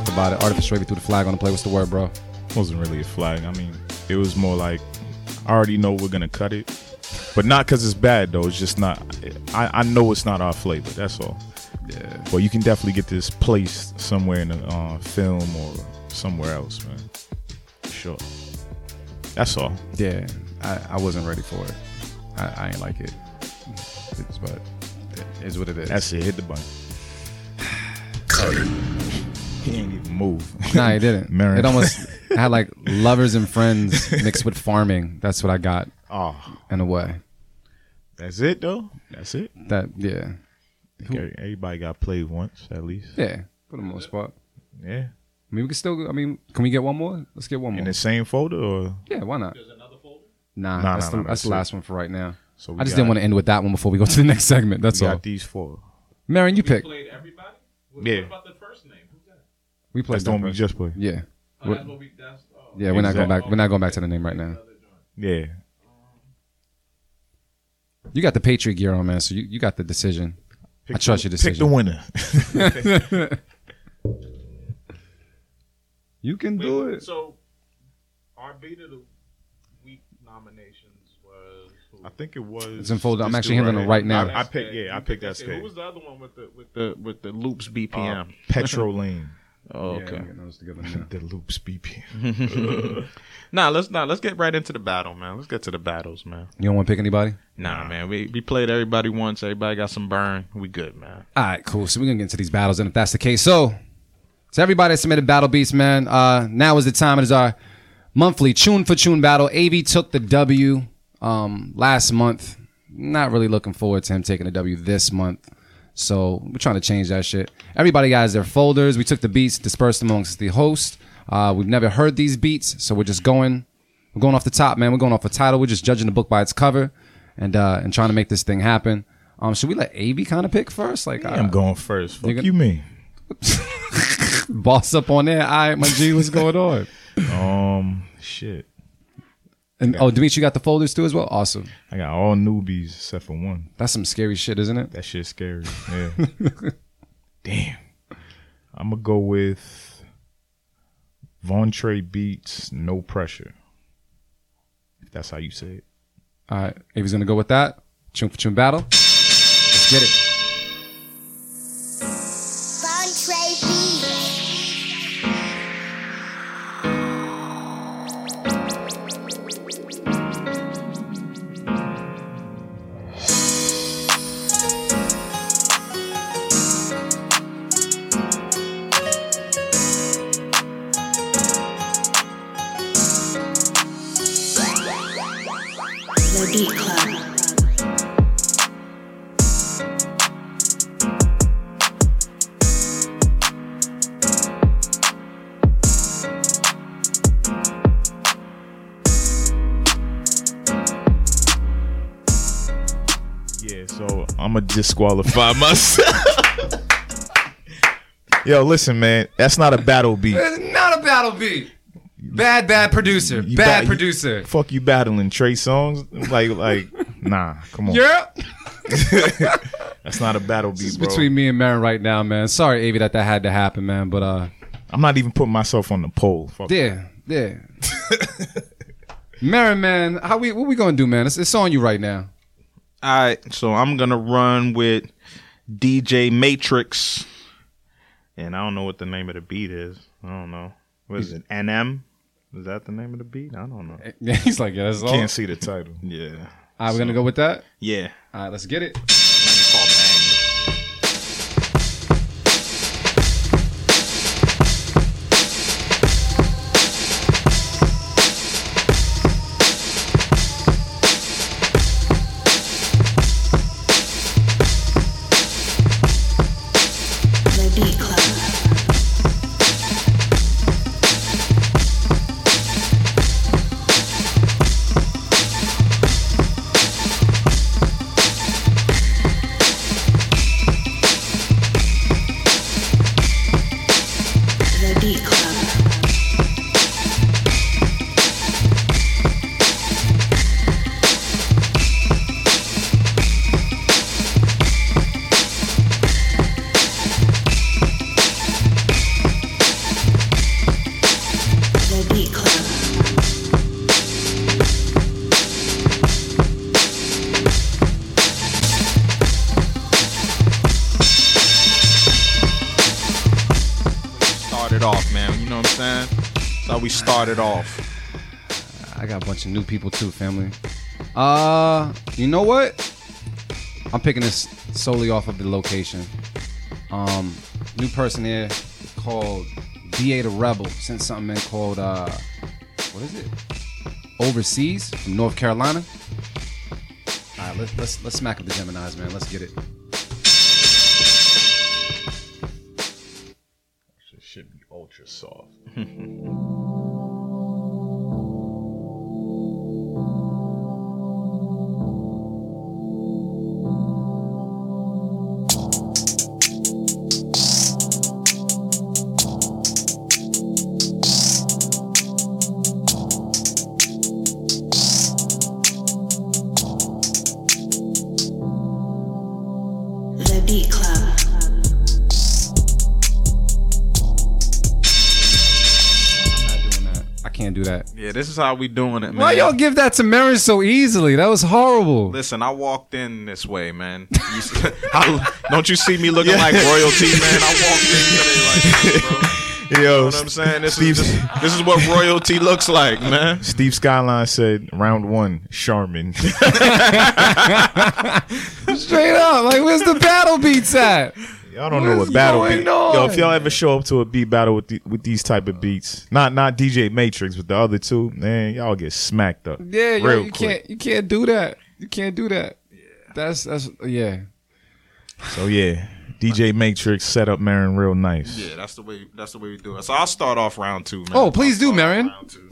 Talk about it. Artificial wavy through the flag on the play. What's the word, bro? Wasn't really a flag. I mean, it was more like I already know we're gonna cut it, but not because it's bad though. It's just not. I, I know it's not our flavor. That's all. Yeah. But you can definitely get this placed somewhere in a uh, film or somewhere else, man. Sure. That's all. Yeah. I, I wasn't ready for it. I, I ain't like it. It's, but it is what it is. That's it. Hit the button. Cut it. He didn't even move. Nah, he didn't. Marin. It almost had like lovers and friends mixed with farming. That's what I got Oh, in a way. that's it though. That's it. That yeah, Okay, everybody got played once at least. yeah, for the most part. Yeah. I mean, we can still. I mean, can we get one more? Let's get one more. In more. the same folder or Yeah, why not? Nah, Nah, that's, nah, the, nah, that's that's the it. last one for right now. so we I just didn't want to end with that one before we go to the next segment. That's we all. got these four. Marin, you pick. Played everybody. What, Yeah. what about the first name? Who's that? We played That's the one we just played. Yeah, Oh, We're- that's what we. That's. Oh. yeah. We're not going back. We're not going back to the name right now. Yeah. You got the Patriot gear on, man. So you, you got the decision. I trust your decision. Pick the decision. winner. you can do it. So, our beat of the week nominations was. Who? I think it was. It's in folder. I'm actually dude handling it right now. I, I picked. Yeah, I picked that Okay, Who was the other one with the with the with the loops Uh, BPM? Petro Lane. Oh, okay. I'm getting those together now. the loops BPM. Nah, let's not. Let's get right into the battle, man. Let's get to the battles, man. You don't want to pick anybody? Nah, man. We we played everybody once. Everybody got some burn. We good, man. All right, cool. So we're gonna get into these battles, and if that's the case, so to everybody submitted battle beats, man, uh, now is the time. It is our monthly tune for tune battle. Av took the W um, last month. Not really looking forward to him taking the W this month. So we're trying to change that shit. Everybody has their folders. We took the beats, dispersed them amongst the host. Uh, we've never heard these beats, so we're just going. We're going off the top, man. We're going off a title. We're just judging the book by its cover, and uh, and trying to make this thing happen. Um, should we let Av kind of pick first? Like, uh, I'm going first. Fuck You you, gonna- mean? boss up on there. All right, my G, what's going on? Um, shit. And oh, Dimitri, you got the folders too as well. Awesome. I got all newbies except for one. That's some scary shit, isn't it? That shit's scary. Yeah. Damn. I'm gonna go with Von Trey Beats, No Pressure. If that's how you say it. All right, Ava's gonna go with that. Tune for tune battle. Let's get it. Disqualify myself. Yo, listen, man, that's not a battle beat. It's not a battle beat. Bad, bad producer. You bad bat- producer. Fuck you battling Trey Songz. Like, like, nah, come on. Yeah. That's not a battle beat, bro. between me and Marin right now, man. Sorry, Avi, that that had to happen, man. But uh, I'm not even putting myself on the pole. Fuck yeah, yeah. Marin, man, how we what we gonna do, man? It's, it's on you right now. All right, so I'm gonna run with DJ Matrix, and I don't know what the name of the beat is. I don't know. What is it? NM? Is that the name of the beat? I don't know. Yeah, he's like, yeah, that's all. Can't see the title. Yeah. All right, we're gonna go with that. Yeah. All right, let's get it. We started off. I got a bunch of new people too, family. Uh, you know what? I'm picking this solely off of the location. Um, new person here called DA the Rebel sent something in called uh, what is it? Overseas from North Carolina. All right, let's let's let's smack up the Gemini's, man. Let's get it. Shit should be ultra soft. Mm-hmm. Yeah, this is how we doing it, man. Why y'all give that to Marin so easily? That was horrible. Listen, I walked in this way, man. You s- I- don't you see me looking like royalty, man? I walked in today like this, bro. You know Yo, what I'm saying? This Steve, is this, this is what royalty looks like, man. Steve Skyline said round one, Charmin. Straight up, like where's the battle beats at? Y'all don't What know what battle going beat. Yo, if y'all ever show up to a beat battle with the, with these type of beats, not not DJ Matrix, but the other two, man, y'all get smacked up. Yeah, yo, you quick. can't you can't do that. You can't do that. That's that's yeah. So yeah, DJ Matrix set up Marin real nice. Yeah, that's the way. That's the way we do it. So I'll start off round two, man. Oh, please do, I'll start Marin. round two.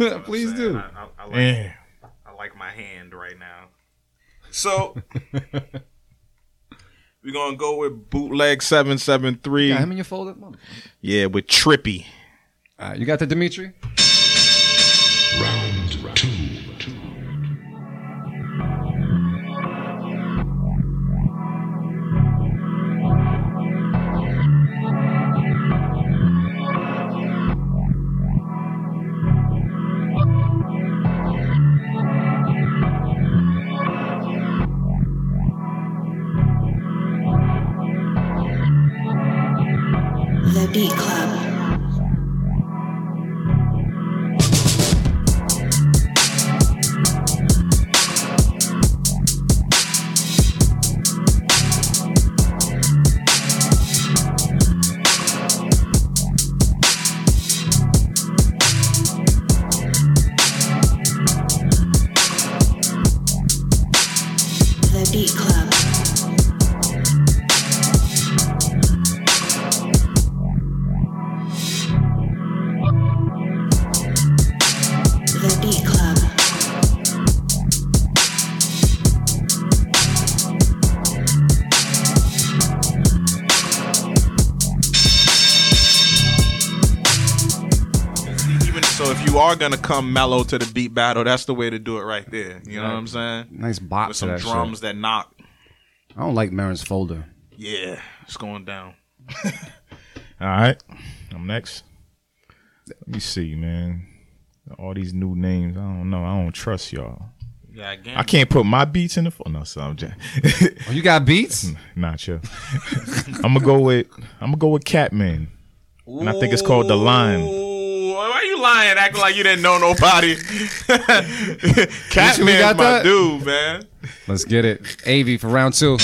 You know Please do. I, I, I like, Yeah. I like my hand right now. So we're gonna go with bootleg seven seven three. Got him in your folder. Yeah, with Trippy. You got the Dimitri. Come mellow to the beat battle, that's the way to do it right there. You know what I'm saying? Nice bop With some that drums shit. that knock. I don't like Marin's folder. Yeah, it's going down. All right, I'm next. Let me see, man. All these new names, I don't know. I don't trust y'all. Yeah, again. I can't put my beats in the phone. No, so I'm just Oh, you got beats? not you. I'm gonna go with I'm gonna go with Catman, and I think it's called the Line. Ooh, lying? Acting like you didn't know nobody. we Catman's got my that? dude, man. Let's get it. AV for round two.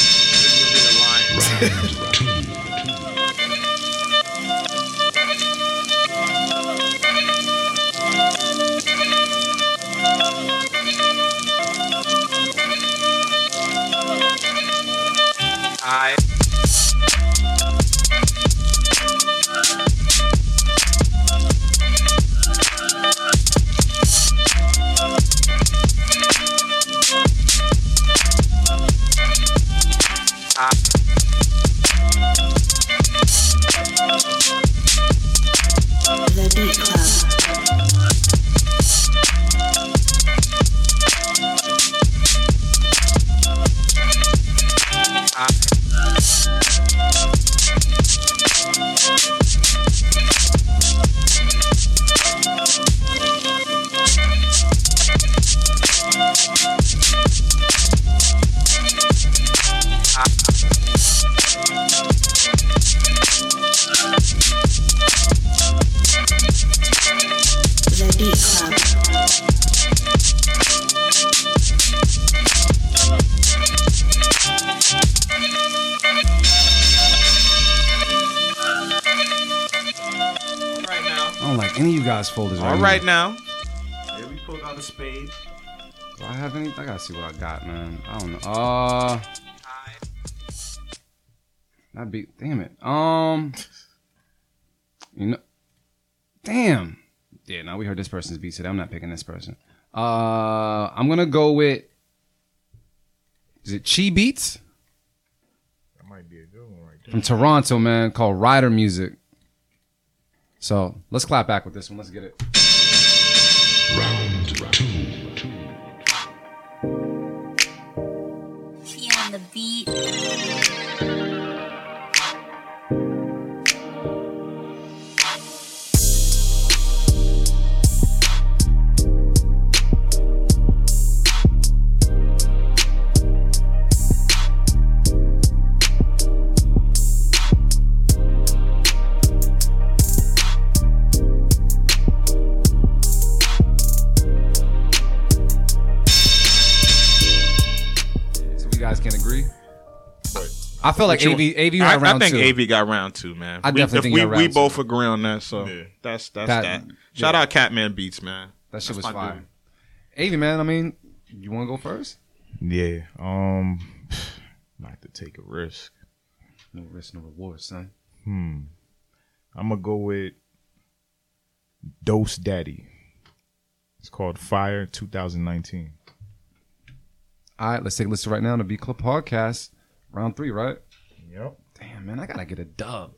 Have any? I gotta see what I got, man. I don't know. Uh, that beat. Damn it. Um, you know, damn. Yeah. Now we heard this person's beat today. I'm not picking this person. Uh, I'm gonna go with. Is it Chi Beats That might be a good one right there. from Toronto, man? Called Rider Music. So let's clap back with this one. Let's get it. on the beat. I feel like What AV you- AV I, got round I think two. AV got round two, man. I we, definitely if think we, he got we round both agree on that. So Yeah. that's that's That- that. Shout yeah. out Catman Beats, man. That shit That's was my fire. dude. AV man, I mean, you want to go first? Yeah. Um, not to take a risk. No risk, no reward, son. Hmm. I'm gonna go with Dose Daddy. It's called Fire 2019. All right, let's take a listen right now to the Beat Club Podcast, round three, right? Yep. Damn, man, I gotta get a dub.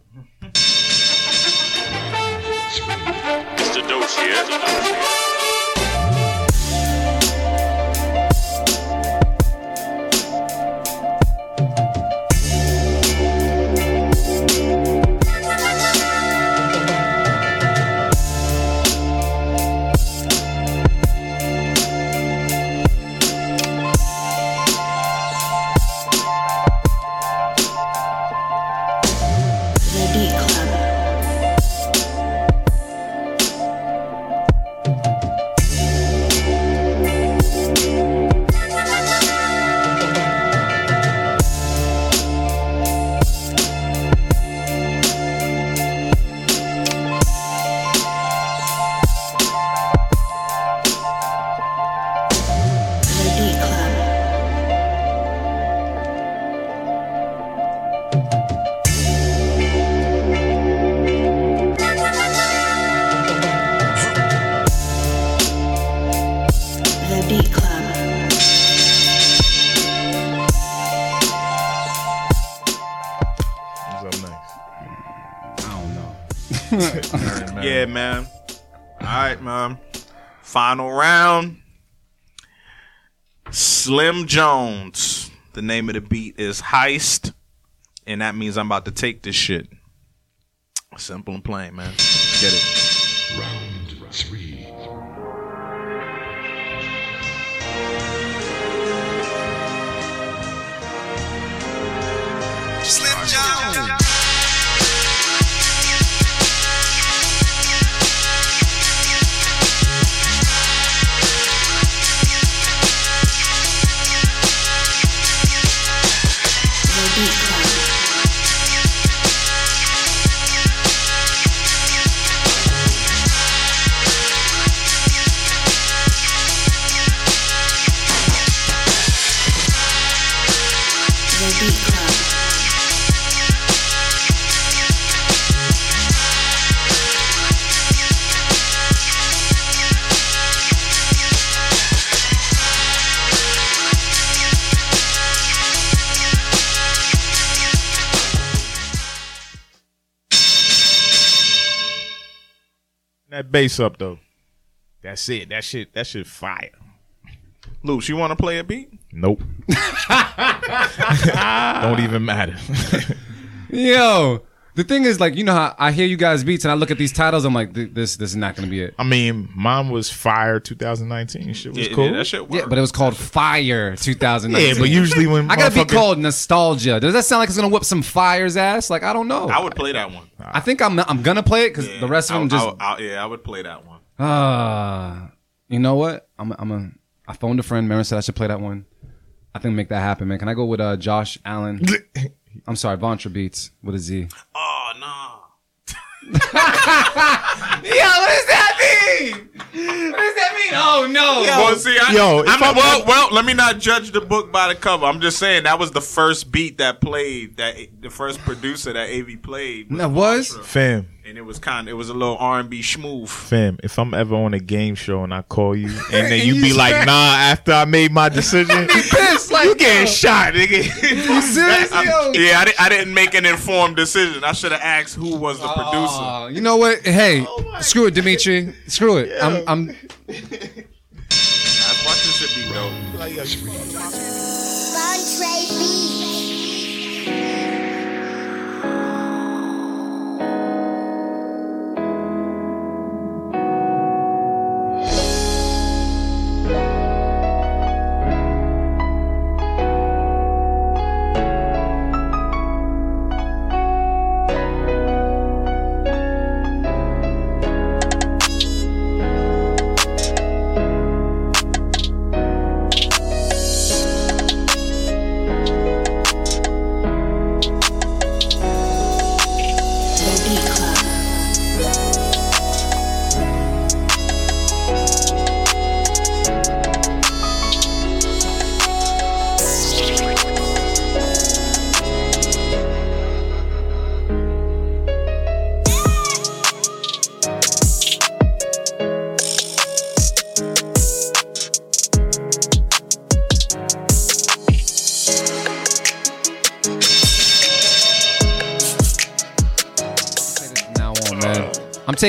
Mr. Dose Final round. Slim Jones. The name of the beat is Heist, and that means I'm about to take this shit. Simple and plain, man. Get it. That bass up though. That's it. That shit. That shit fire. Luce, you want to play a beat? Nope. Don't even matter. Yo, the thing is, like, you know how I hear you guys beats and I look at these titles, I'm like, this, this is not gonna be it. I mean, mine was Fire 2019. Shit was Yeah, cool. yeah, that shit Yeah, but it was called Fire 2019. Yeah, but usually when I gotta be called Nostalgia. Does that sound like it's gonna whip some fire's ass? Like, I don't know. I would play that one. I think I'm I'm gonna play it because the rest of them I, just. I, I, yeah, I would play that one. Uh, you know what? I'm I'm a. I phoned a friend. Marin said I should play that one. I think make that happen, man. Can I go with uh, Josh Allen? I'm sorry, Vontra Beats with a Z. Oh no. Yo, what does that mean? What does that mean? Oh no. well, see, I, Yo, if I'm, I'm- well, well, let me not judge the book by the cover. I'm just saying that was the first beat that played that the first producer that AV played, That was. Fam, and it was kind. Of it was a little R&B schmooth. fam, if I'm ever on a game show and I call you and then you You be like, nah, after I made my decision, Pissed, like, you getting yo. shot, nigga. You serious, I'm- yo? yeah, I, di- I didn't make an informed decision. I should have asked who was the producer. You know what? Hey, oh screw it, Dimitri. Screw it. I'm. I'm. That's why this should be dope. I'm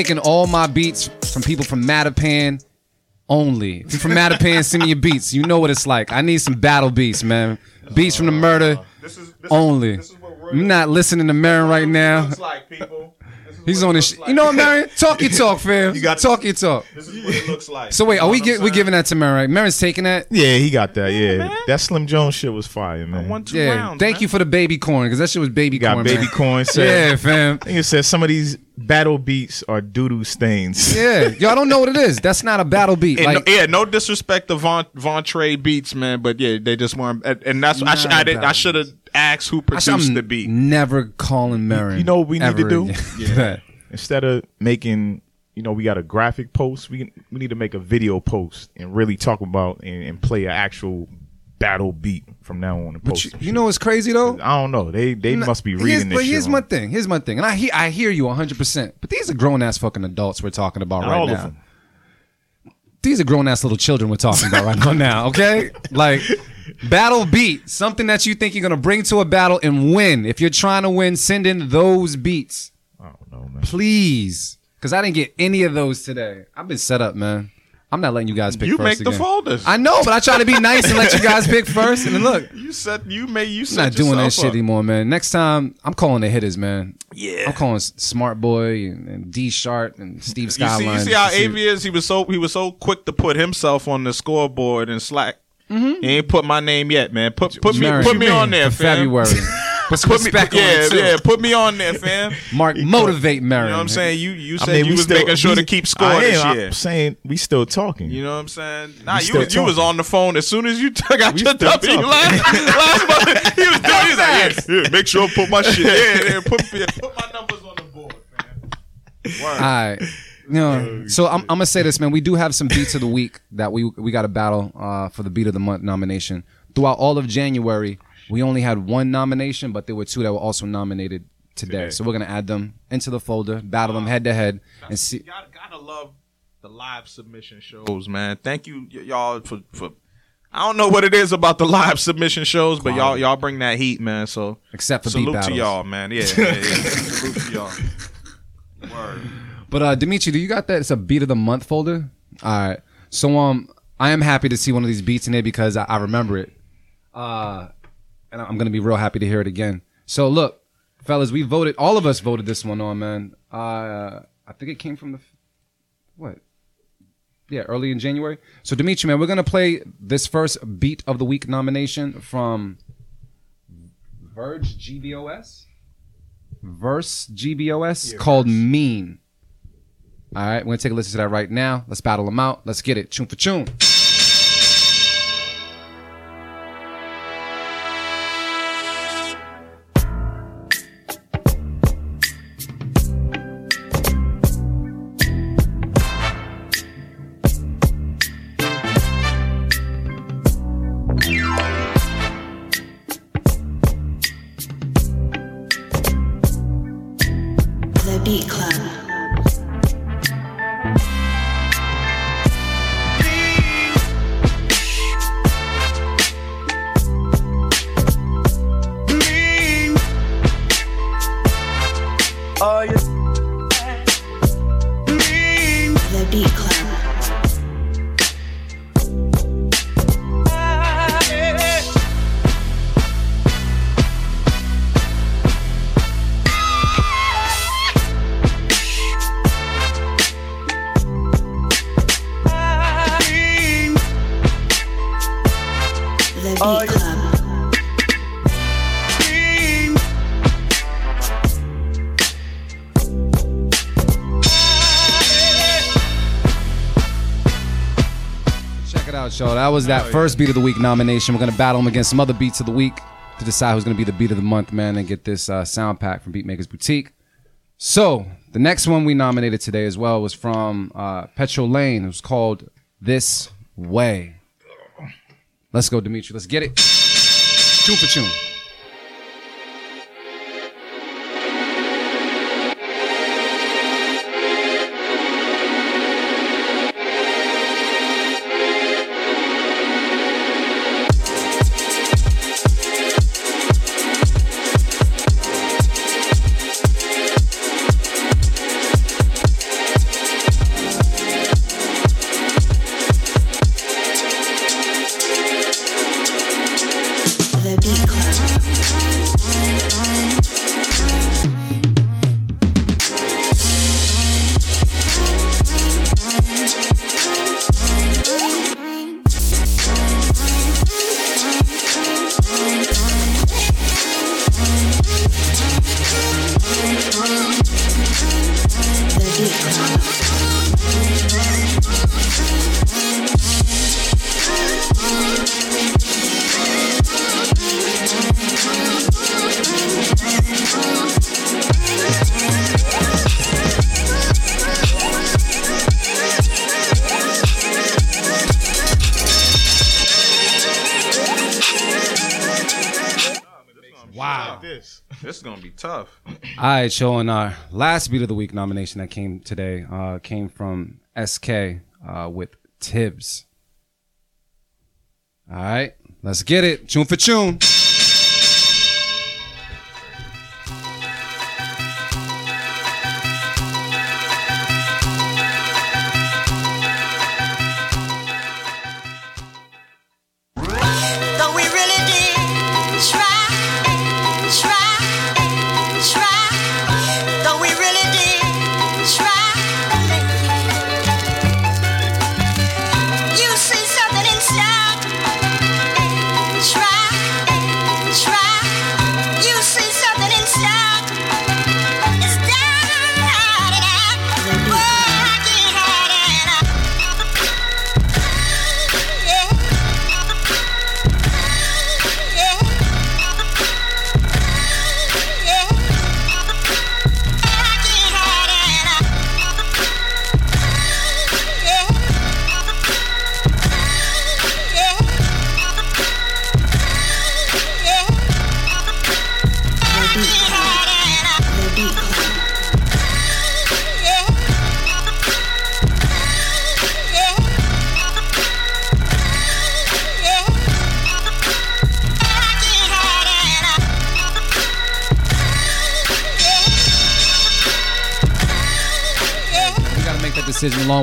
taking all my beats from people from Mattapan only. If you're from Mattapan, send me your beats. You know what it's like. I need some battle beats, man. Beats from the murder only. I'm not listening to Marin right now. like people. He's on his. Sh- you know what, Marin? Talk your talk, fam. You got talk your talk. This is what it looks like. So wait, are we gi- we giving that to Marin? Right? Marin's taking that. Yeah, he got that. Yeah, that Slim Jones shit was fire, man. One two Yeah. rounds. Thank you for the baby corn because that shit was baby got corn. baby man. corn. Said, Yeah, fam. I think it says some of these battle beats are doo doo stains. Yeah, y'all don't know what it is. That's not a battle beat. Like, no, yeah, no disrespect to Von Von Trey beats, man, but yeah, they just weren't. And, and that's I, sh- I, did, I should have asked who I produced should- I'm the beat. never calling Marin. You know what we need to do? again. Instead of making, you know, we got a graphic post. We can, we need to make a video post and really talk about and, and play an actual battle beat from now on. And But post you, you know what's crazy though? I don't know. They they Nah, must be here's- reading this. But shit here's wrong. my thing. Here's my thing, and I hear I hear you 100. percent But these are grown ass fucking adults we're talking about Not right all now. of them. These are grown ass little children we're talking about right now, now. Okay, like battle beat something that you think you're gonna bring to a battle and win. If you're trying to win, send in those beats, I don't know, man. please, because I didn't get any of those today. I've been set up, man. I'm not letting you guys pick You first make the folders. I know, but I try to be nice and let you guys pick first. And then look, You said you may you I'm not doing that shit up. anymore, man. Next time, I'm calling the hitters, man. Yeah. I'm calling Smart Boy and, and D Sharp and Steve You see, Skyline. you see how Av is? He was so he was so quick to put himself on the scoreboard and Slack. Mm-hmm. He ain't put my name yet, man. Put put me put me on there, fam. February. Put Put me, respect on yeah, yeah. Put me on there, fam. Mark, motivate Marin. You know what I'm saying? You you I said mean, you was still- making sure we- to keep score I this am. year. I'm saying we still talking. You know what I'm saying? Nah, you was, you was on the phone as soon as you took out We your still W talking. last, last month. He was doing. He was like, yeah, yeah, make sure I put my shit. Yeah, yeah, put yeah, put my numbers on the board, man. Word. All right. You know, so I'm, I'm gonna say this, man. We do have some beats of the week that we we got a battle uh, for the beat of the month nomination. Throughout all of January, we only had one nomination, but there were two that were also nominated today. Today. So we're gonna add them into the folder, battle them head to head, and see. Gotta, gotta love the live submission shows, man. Thank you, y- y'all, for for. I don't know what it is about the live submission shows, but y'all y'all bring that heat, man. So Except for beat salute to battles. y'all, man. Yeah, yeah, yeah. salute to y'all. Word. But uh Dimitri, do you got that? It's a beat of the month folder. All right. So um, I am happy to see one of these beats in there because I, I remember it. Uh, and I'm gonna be real happy to hear it again. So look, fellas, we voted. All of us voted this one on, man. Uh, I think it came from the what? Yeah, early in January. So Dimitri, man, we're gonna play this first beat of the week nomination from Verge GBOS. Verse GBOS called Mean. All right, we're gonna take a listen to that right now. Let's battle them out. Let's get it. Tune for tune. Was that first beat of the week nomination. We're gonna battle them against some other beats of the week to decide who's gonna be the beat of the month, man, and get this uh, sound pack from Beatmakers Boutique. So the next one we nominated today as well was from uh, Petro Lane. It was called "This Way." Let's go, Dimitri. Let's get it. Tune for tune. So on our last beat of the week nomination that came today uh, came from SK uh, with Tibbs. All right, let's get it. Tune for tune.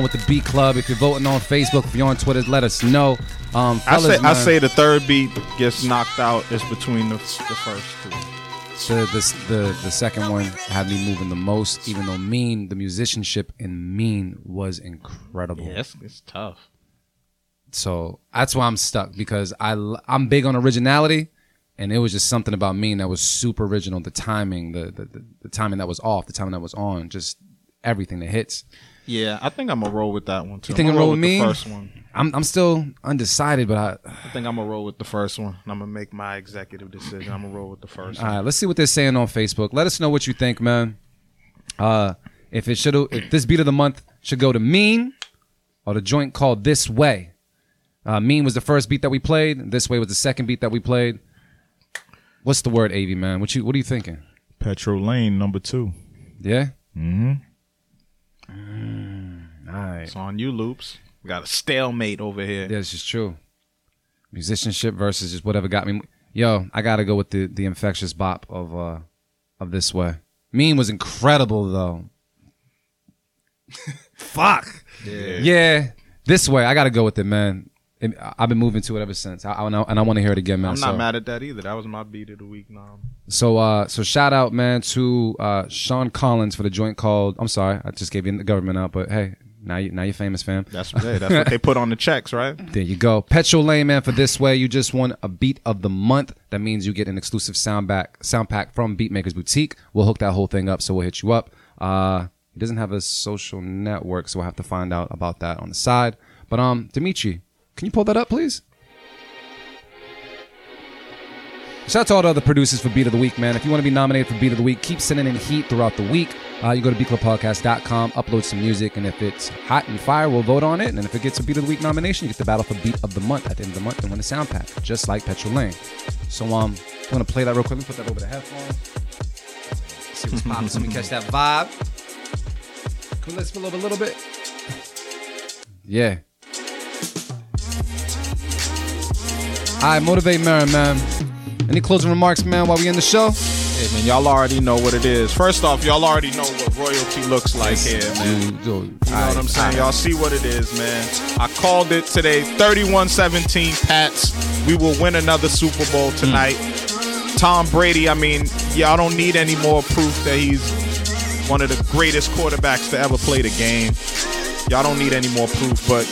Decision along with the Beat Club. If you're voting on Facebook, if you're on Twitter, let us know. Um, I fellas, say I say the third beat gets knocked out. It's between the, the first two. the, the the the second one had me moving the most, even though Mean, the musicianship in Mean was incredible. Yes, it's tough. So that's why I'm stuck because I, I'm big on originality, and it was just something about Mean that was super original. The timing, the the, the, the timing that was off, the timing that was on, just everything that hits. Yeah, I think I'm gonna roll with that one too. You think I'm I'm gonna roll with the me? first one. I'm I'm still undecided, but I. I think I'm gonna roll with the first one. I'm gonna make my executive decision. I'm gonna roll with the first All one. right, let's see what they're saying on Facebook. Let us know what you think, man. Uh, if it should, if this beat of the month should go to Mean or the joint called This Way. Uh, mean was the first beat that we played. This Way was the second beat that we played. What's the word, Av man? What you What are you thinking? Petro Lane number two. Yeah. Mm-hmm. All right. It's on you, loops. We got a stalemate over here. Yeah, this is true. Musicianship versus just whatever got me. Yo, I gotta go with the the infectious bop of uh of this way. Mean was incredible though. Fuck. Yeah. Yeah, this way. I gotta go with it, man. It- I've been moving to it ever since, I, I, and I- want to hear it again, man. I'm so, not mad at that either. That was my beat of the week. Now So, uh, so shout out, man, to uh, Sean Collins for the joint called. I'm sorry, I just gave you the government out, but hey, now you now you're famous, fam. that's hey, that's what they put on the checks, right? There you go. Petrol Lane, man, for this way. You just won a beat of the month. That means you get an exclusive sound back sound pack from Beatmakers Boutique. We'll hook that whole thing up, so we'll hit you up. Uh he doesn't have a social network, so we'll have to find out about that on the side. But um, Dimitri, can you pull that up, please? Shout out to all the other producers for Beat of the Week, man. If you want to be nominated for Beat of the Week, keep sending in heat throughout the week. Uh, you go to beatclubpodcast.com, upload some music, and if it's hot and fire, we'll vote on it. And if it gets a Beat of the Week nomination, you get the battle for Beat of the Month at the end of the month and win a sound pack, just like Petrol Lane. So um, I'm gonna play that real quick. Let me put that over the headphones. See what's popping. so we catch that vibe. We let's spill over a little bit? Yeah. Right, motivate Marin, man. Any closing remarks, man, while we in the show? Hey man, y'all already know what it is. First off, y'all already know what royalty looks like here, man. You know what I'm saying? Y'all see what it is, man. I called it today 31 17 Pats. We will win another Super Bowl hmm. tonight. Tom Brady, I mean, y'all don't need any more proof that he's one of the greatest quarterbacks to ever play the game. Y'all don't need any more proof, but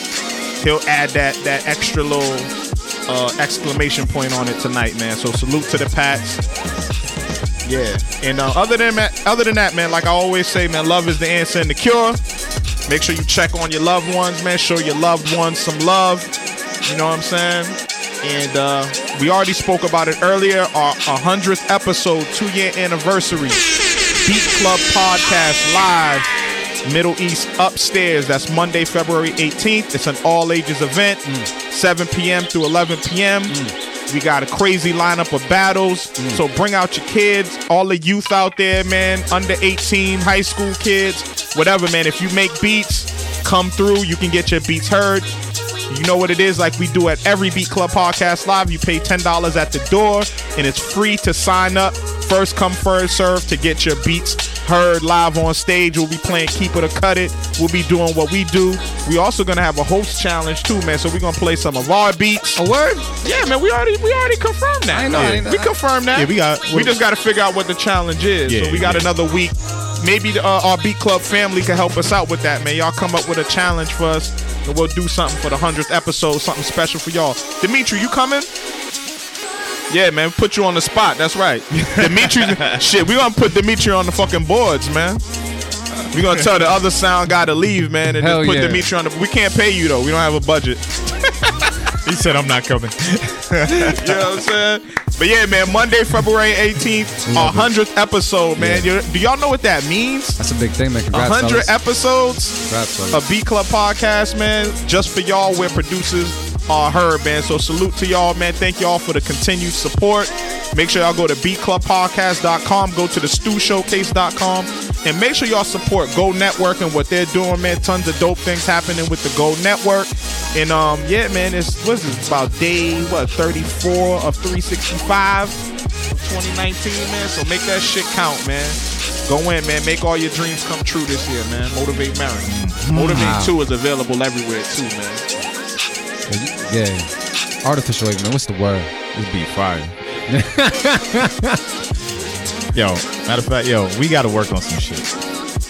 he'll add that that extra little uh, exclamation point on it tonight, man. So salute to the Pats. Yeah. And uh, other than that, other than that, man, like I always say, man, love is the answer and the cure. Make sure you check on your loved ones, man. Show your loved ones some love. You know what I'm saying? And uh, we already spoke about it earlier. Our 100th episode, two year anniversary. Beat Club Podcast live, Middle East upstairs. That's Monday, February 18th. It's an all ages event, 7 p.m. through 11 p.m. Mm. We got a crazy lineup of battles. Mm. So bring out your kids, all the youth out there, man, under 18, high school kids, whatever, man. If you make beats, come through. You can get your beats heard. You know what it is, like we do at every Beat Club podcast live. You pay ten dollars at the door, and it's free to sign up. First come, first serve to get your beats heard live on stage. We'll be playing Keep It or Cut It. We'll be doing what we do. We also gonna have a host challenge too, man. So we're gonna play some of our beats. A word? Yeah, man. We already we already confirmed that. I ain't know, I know. We confirmed that. Yeah, we got- We just got to figure out what the challenge is. Yeah, so we got yeah. another week. Maybe the, uh, our Beat Club family can help us out with that, man. Y'all come up with a challenge for us, and we'll do something for the hundredth episode, something special for y'all. Dimitri, you coming? Yeah, man. Put you on the spot. That's right. Dimitri, shit. We gonna put Dimitri on the fucking boards, man. We gonna tell the other sound guy to leave, man, and Hell just put yeah. Dimitri on the. We can't pay you though. We don't have a budget. He said I'm not coming. you know what I'm saying? But yeah, man, Monday, February 18th, our 100th episode, man. You- Do y'all know what that means? That's a big thing, man. Congrats, 100 fellas. episodes Congrats, of Beat Club Podcast, man. Just for y'all, we're producers are heard, man. So salute to y'all, man. Thank y'all for the continued support. Make sure y'all go to beatclubpodcast.com, go to the stewshowcase.com, and make sure y'all support Geaux Network and what they're doing, man. Tons of dope things happening with the Geaux Network. And um, yeah, man, it's what's this about day what 34 of 365 2019, man. So make that shit count, man. Go in, man. Make all your dreams come true this year, man. Motivate Marin. Motivate Wow. 2 is available everywhere, too, man. Yeah. Artificial wave, man. What's the word? This beat fire. yo, matter of fact, yo, we got to work on some shit.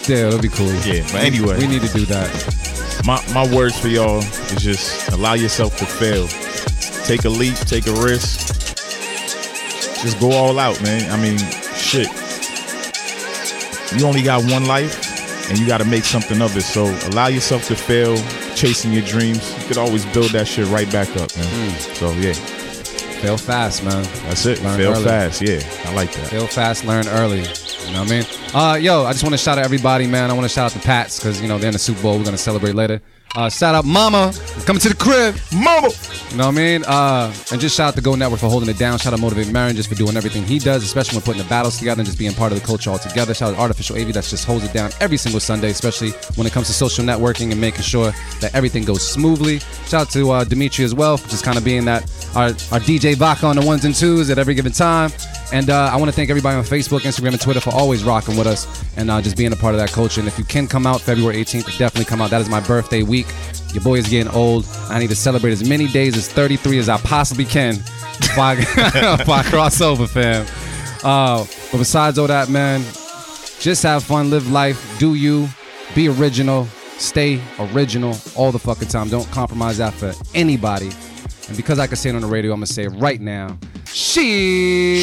Yeah, that'll be cool. Yeah, but anyway, We need to do that. my my words for y'all is just allow yourself to fail. Take a leap, take a risk. Just go all out, man. I mean, shit. You only got one life and you got to make something of it. So allow yourself to fail, chasing your dreams. You could always build that shit right back up, man. So yeah, Fail fast, man. that's it. Learn fail early. fast. Yeah, I like that. Fail fast, learn early. You know what I mean? Uh, yo, I just want to shout out everybody, man. I want to shout out the Pats because you know they're in the Super Bowl. We're gonna celebrate later. Uh, shout out Mama coming to the crib, Mama. You know what I mean? Uh, and just shout out to Geaux Network for holding it down. Shout out to Motivate Marin just for doing everything he does, especially when putting the battles together and just being part of the culture altogether. Shout out to Artificial AV that just holds it down every single Sunday, especially when it comes to social networking and making sure that everything goes smoothly. Shout out to uh, Dimitri as well for just kind of being that our, our DJ Vodka on the ones and twos at every given time. And uh, I want to thank everybody on Facebook, Instagram, and Twitter for always rocking with us and uh, just being a part of that culture. And if you can come out February 18th, definitely come out. That is my birthday week. Your boy is getting old. I need to celebrate as many days as 33 as I possibly can if I, if I cross over, fam. Uh, but besides all that, man, just have fun, live life, do you, be original, stay original all the fucking time. Don't compromise that for anybody. And because I can say it on the radio, I'm gonna say it right now. She.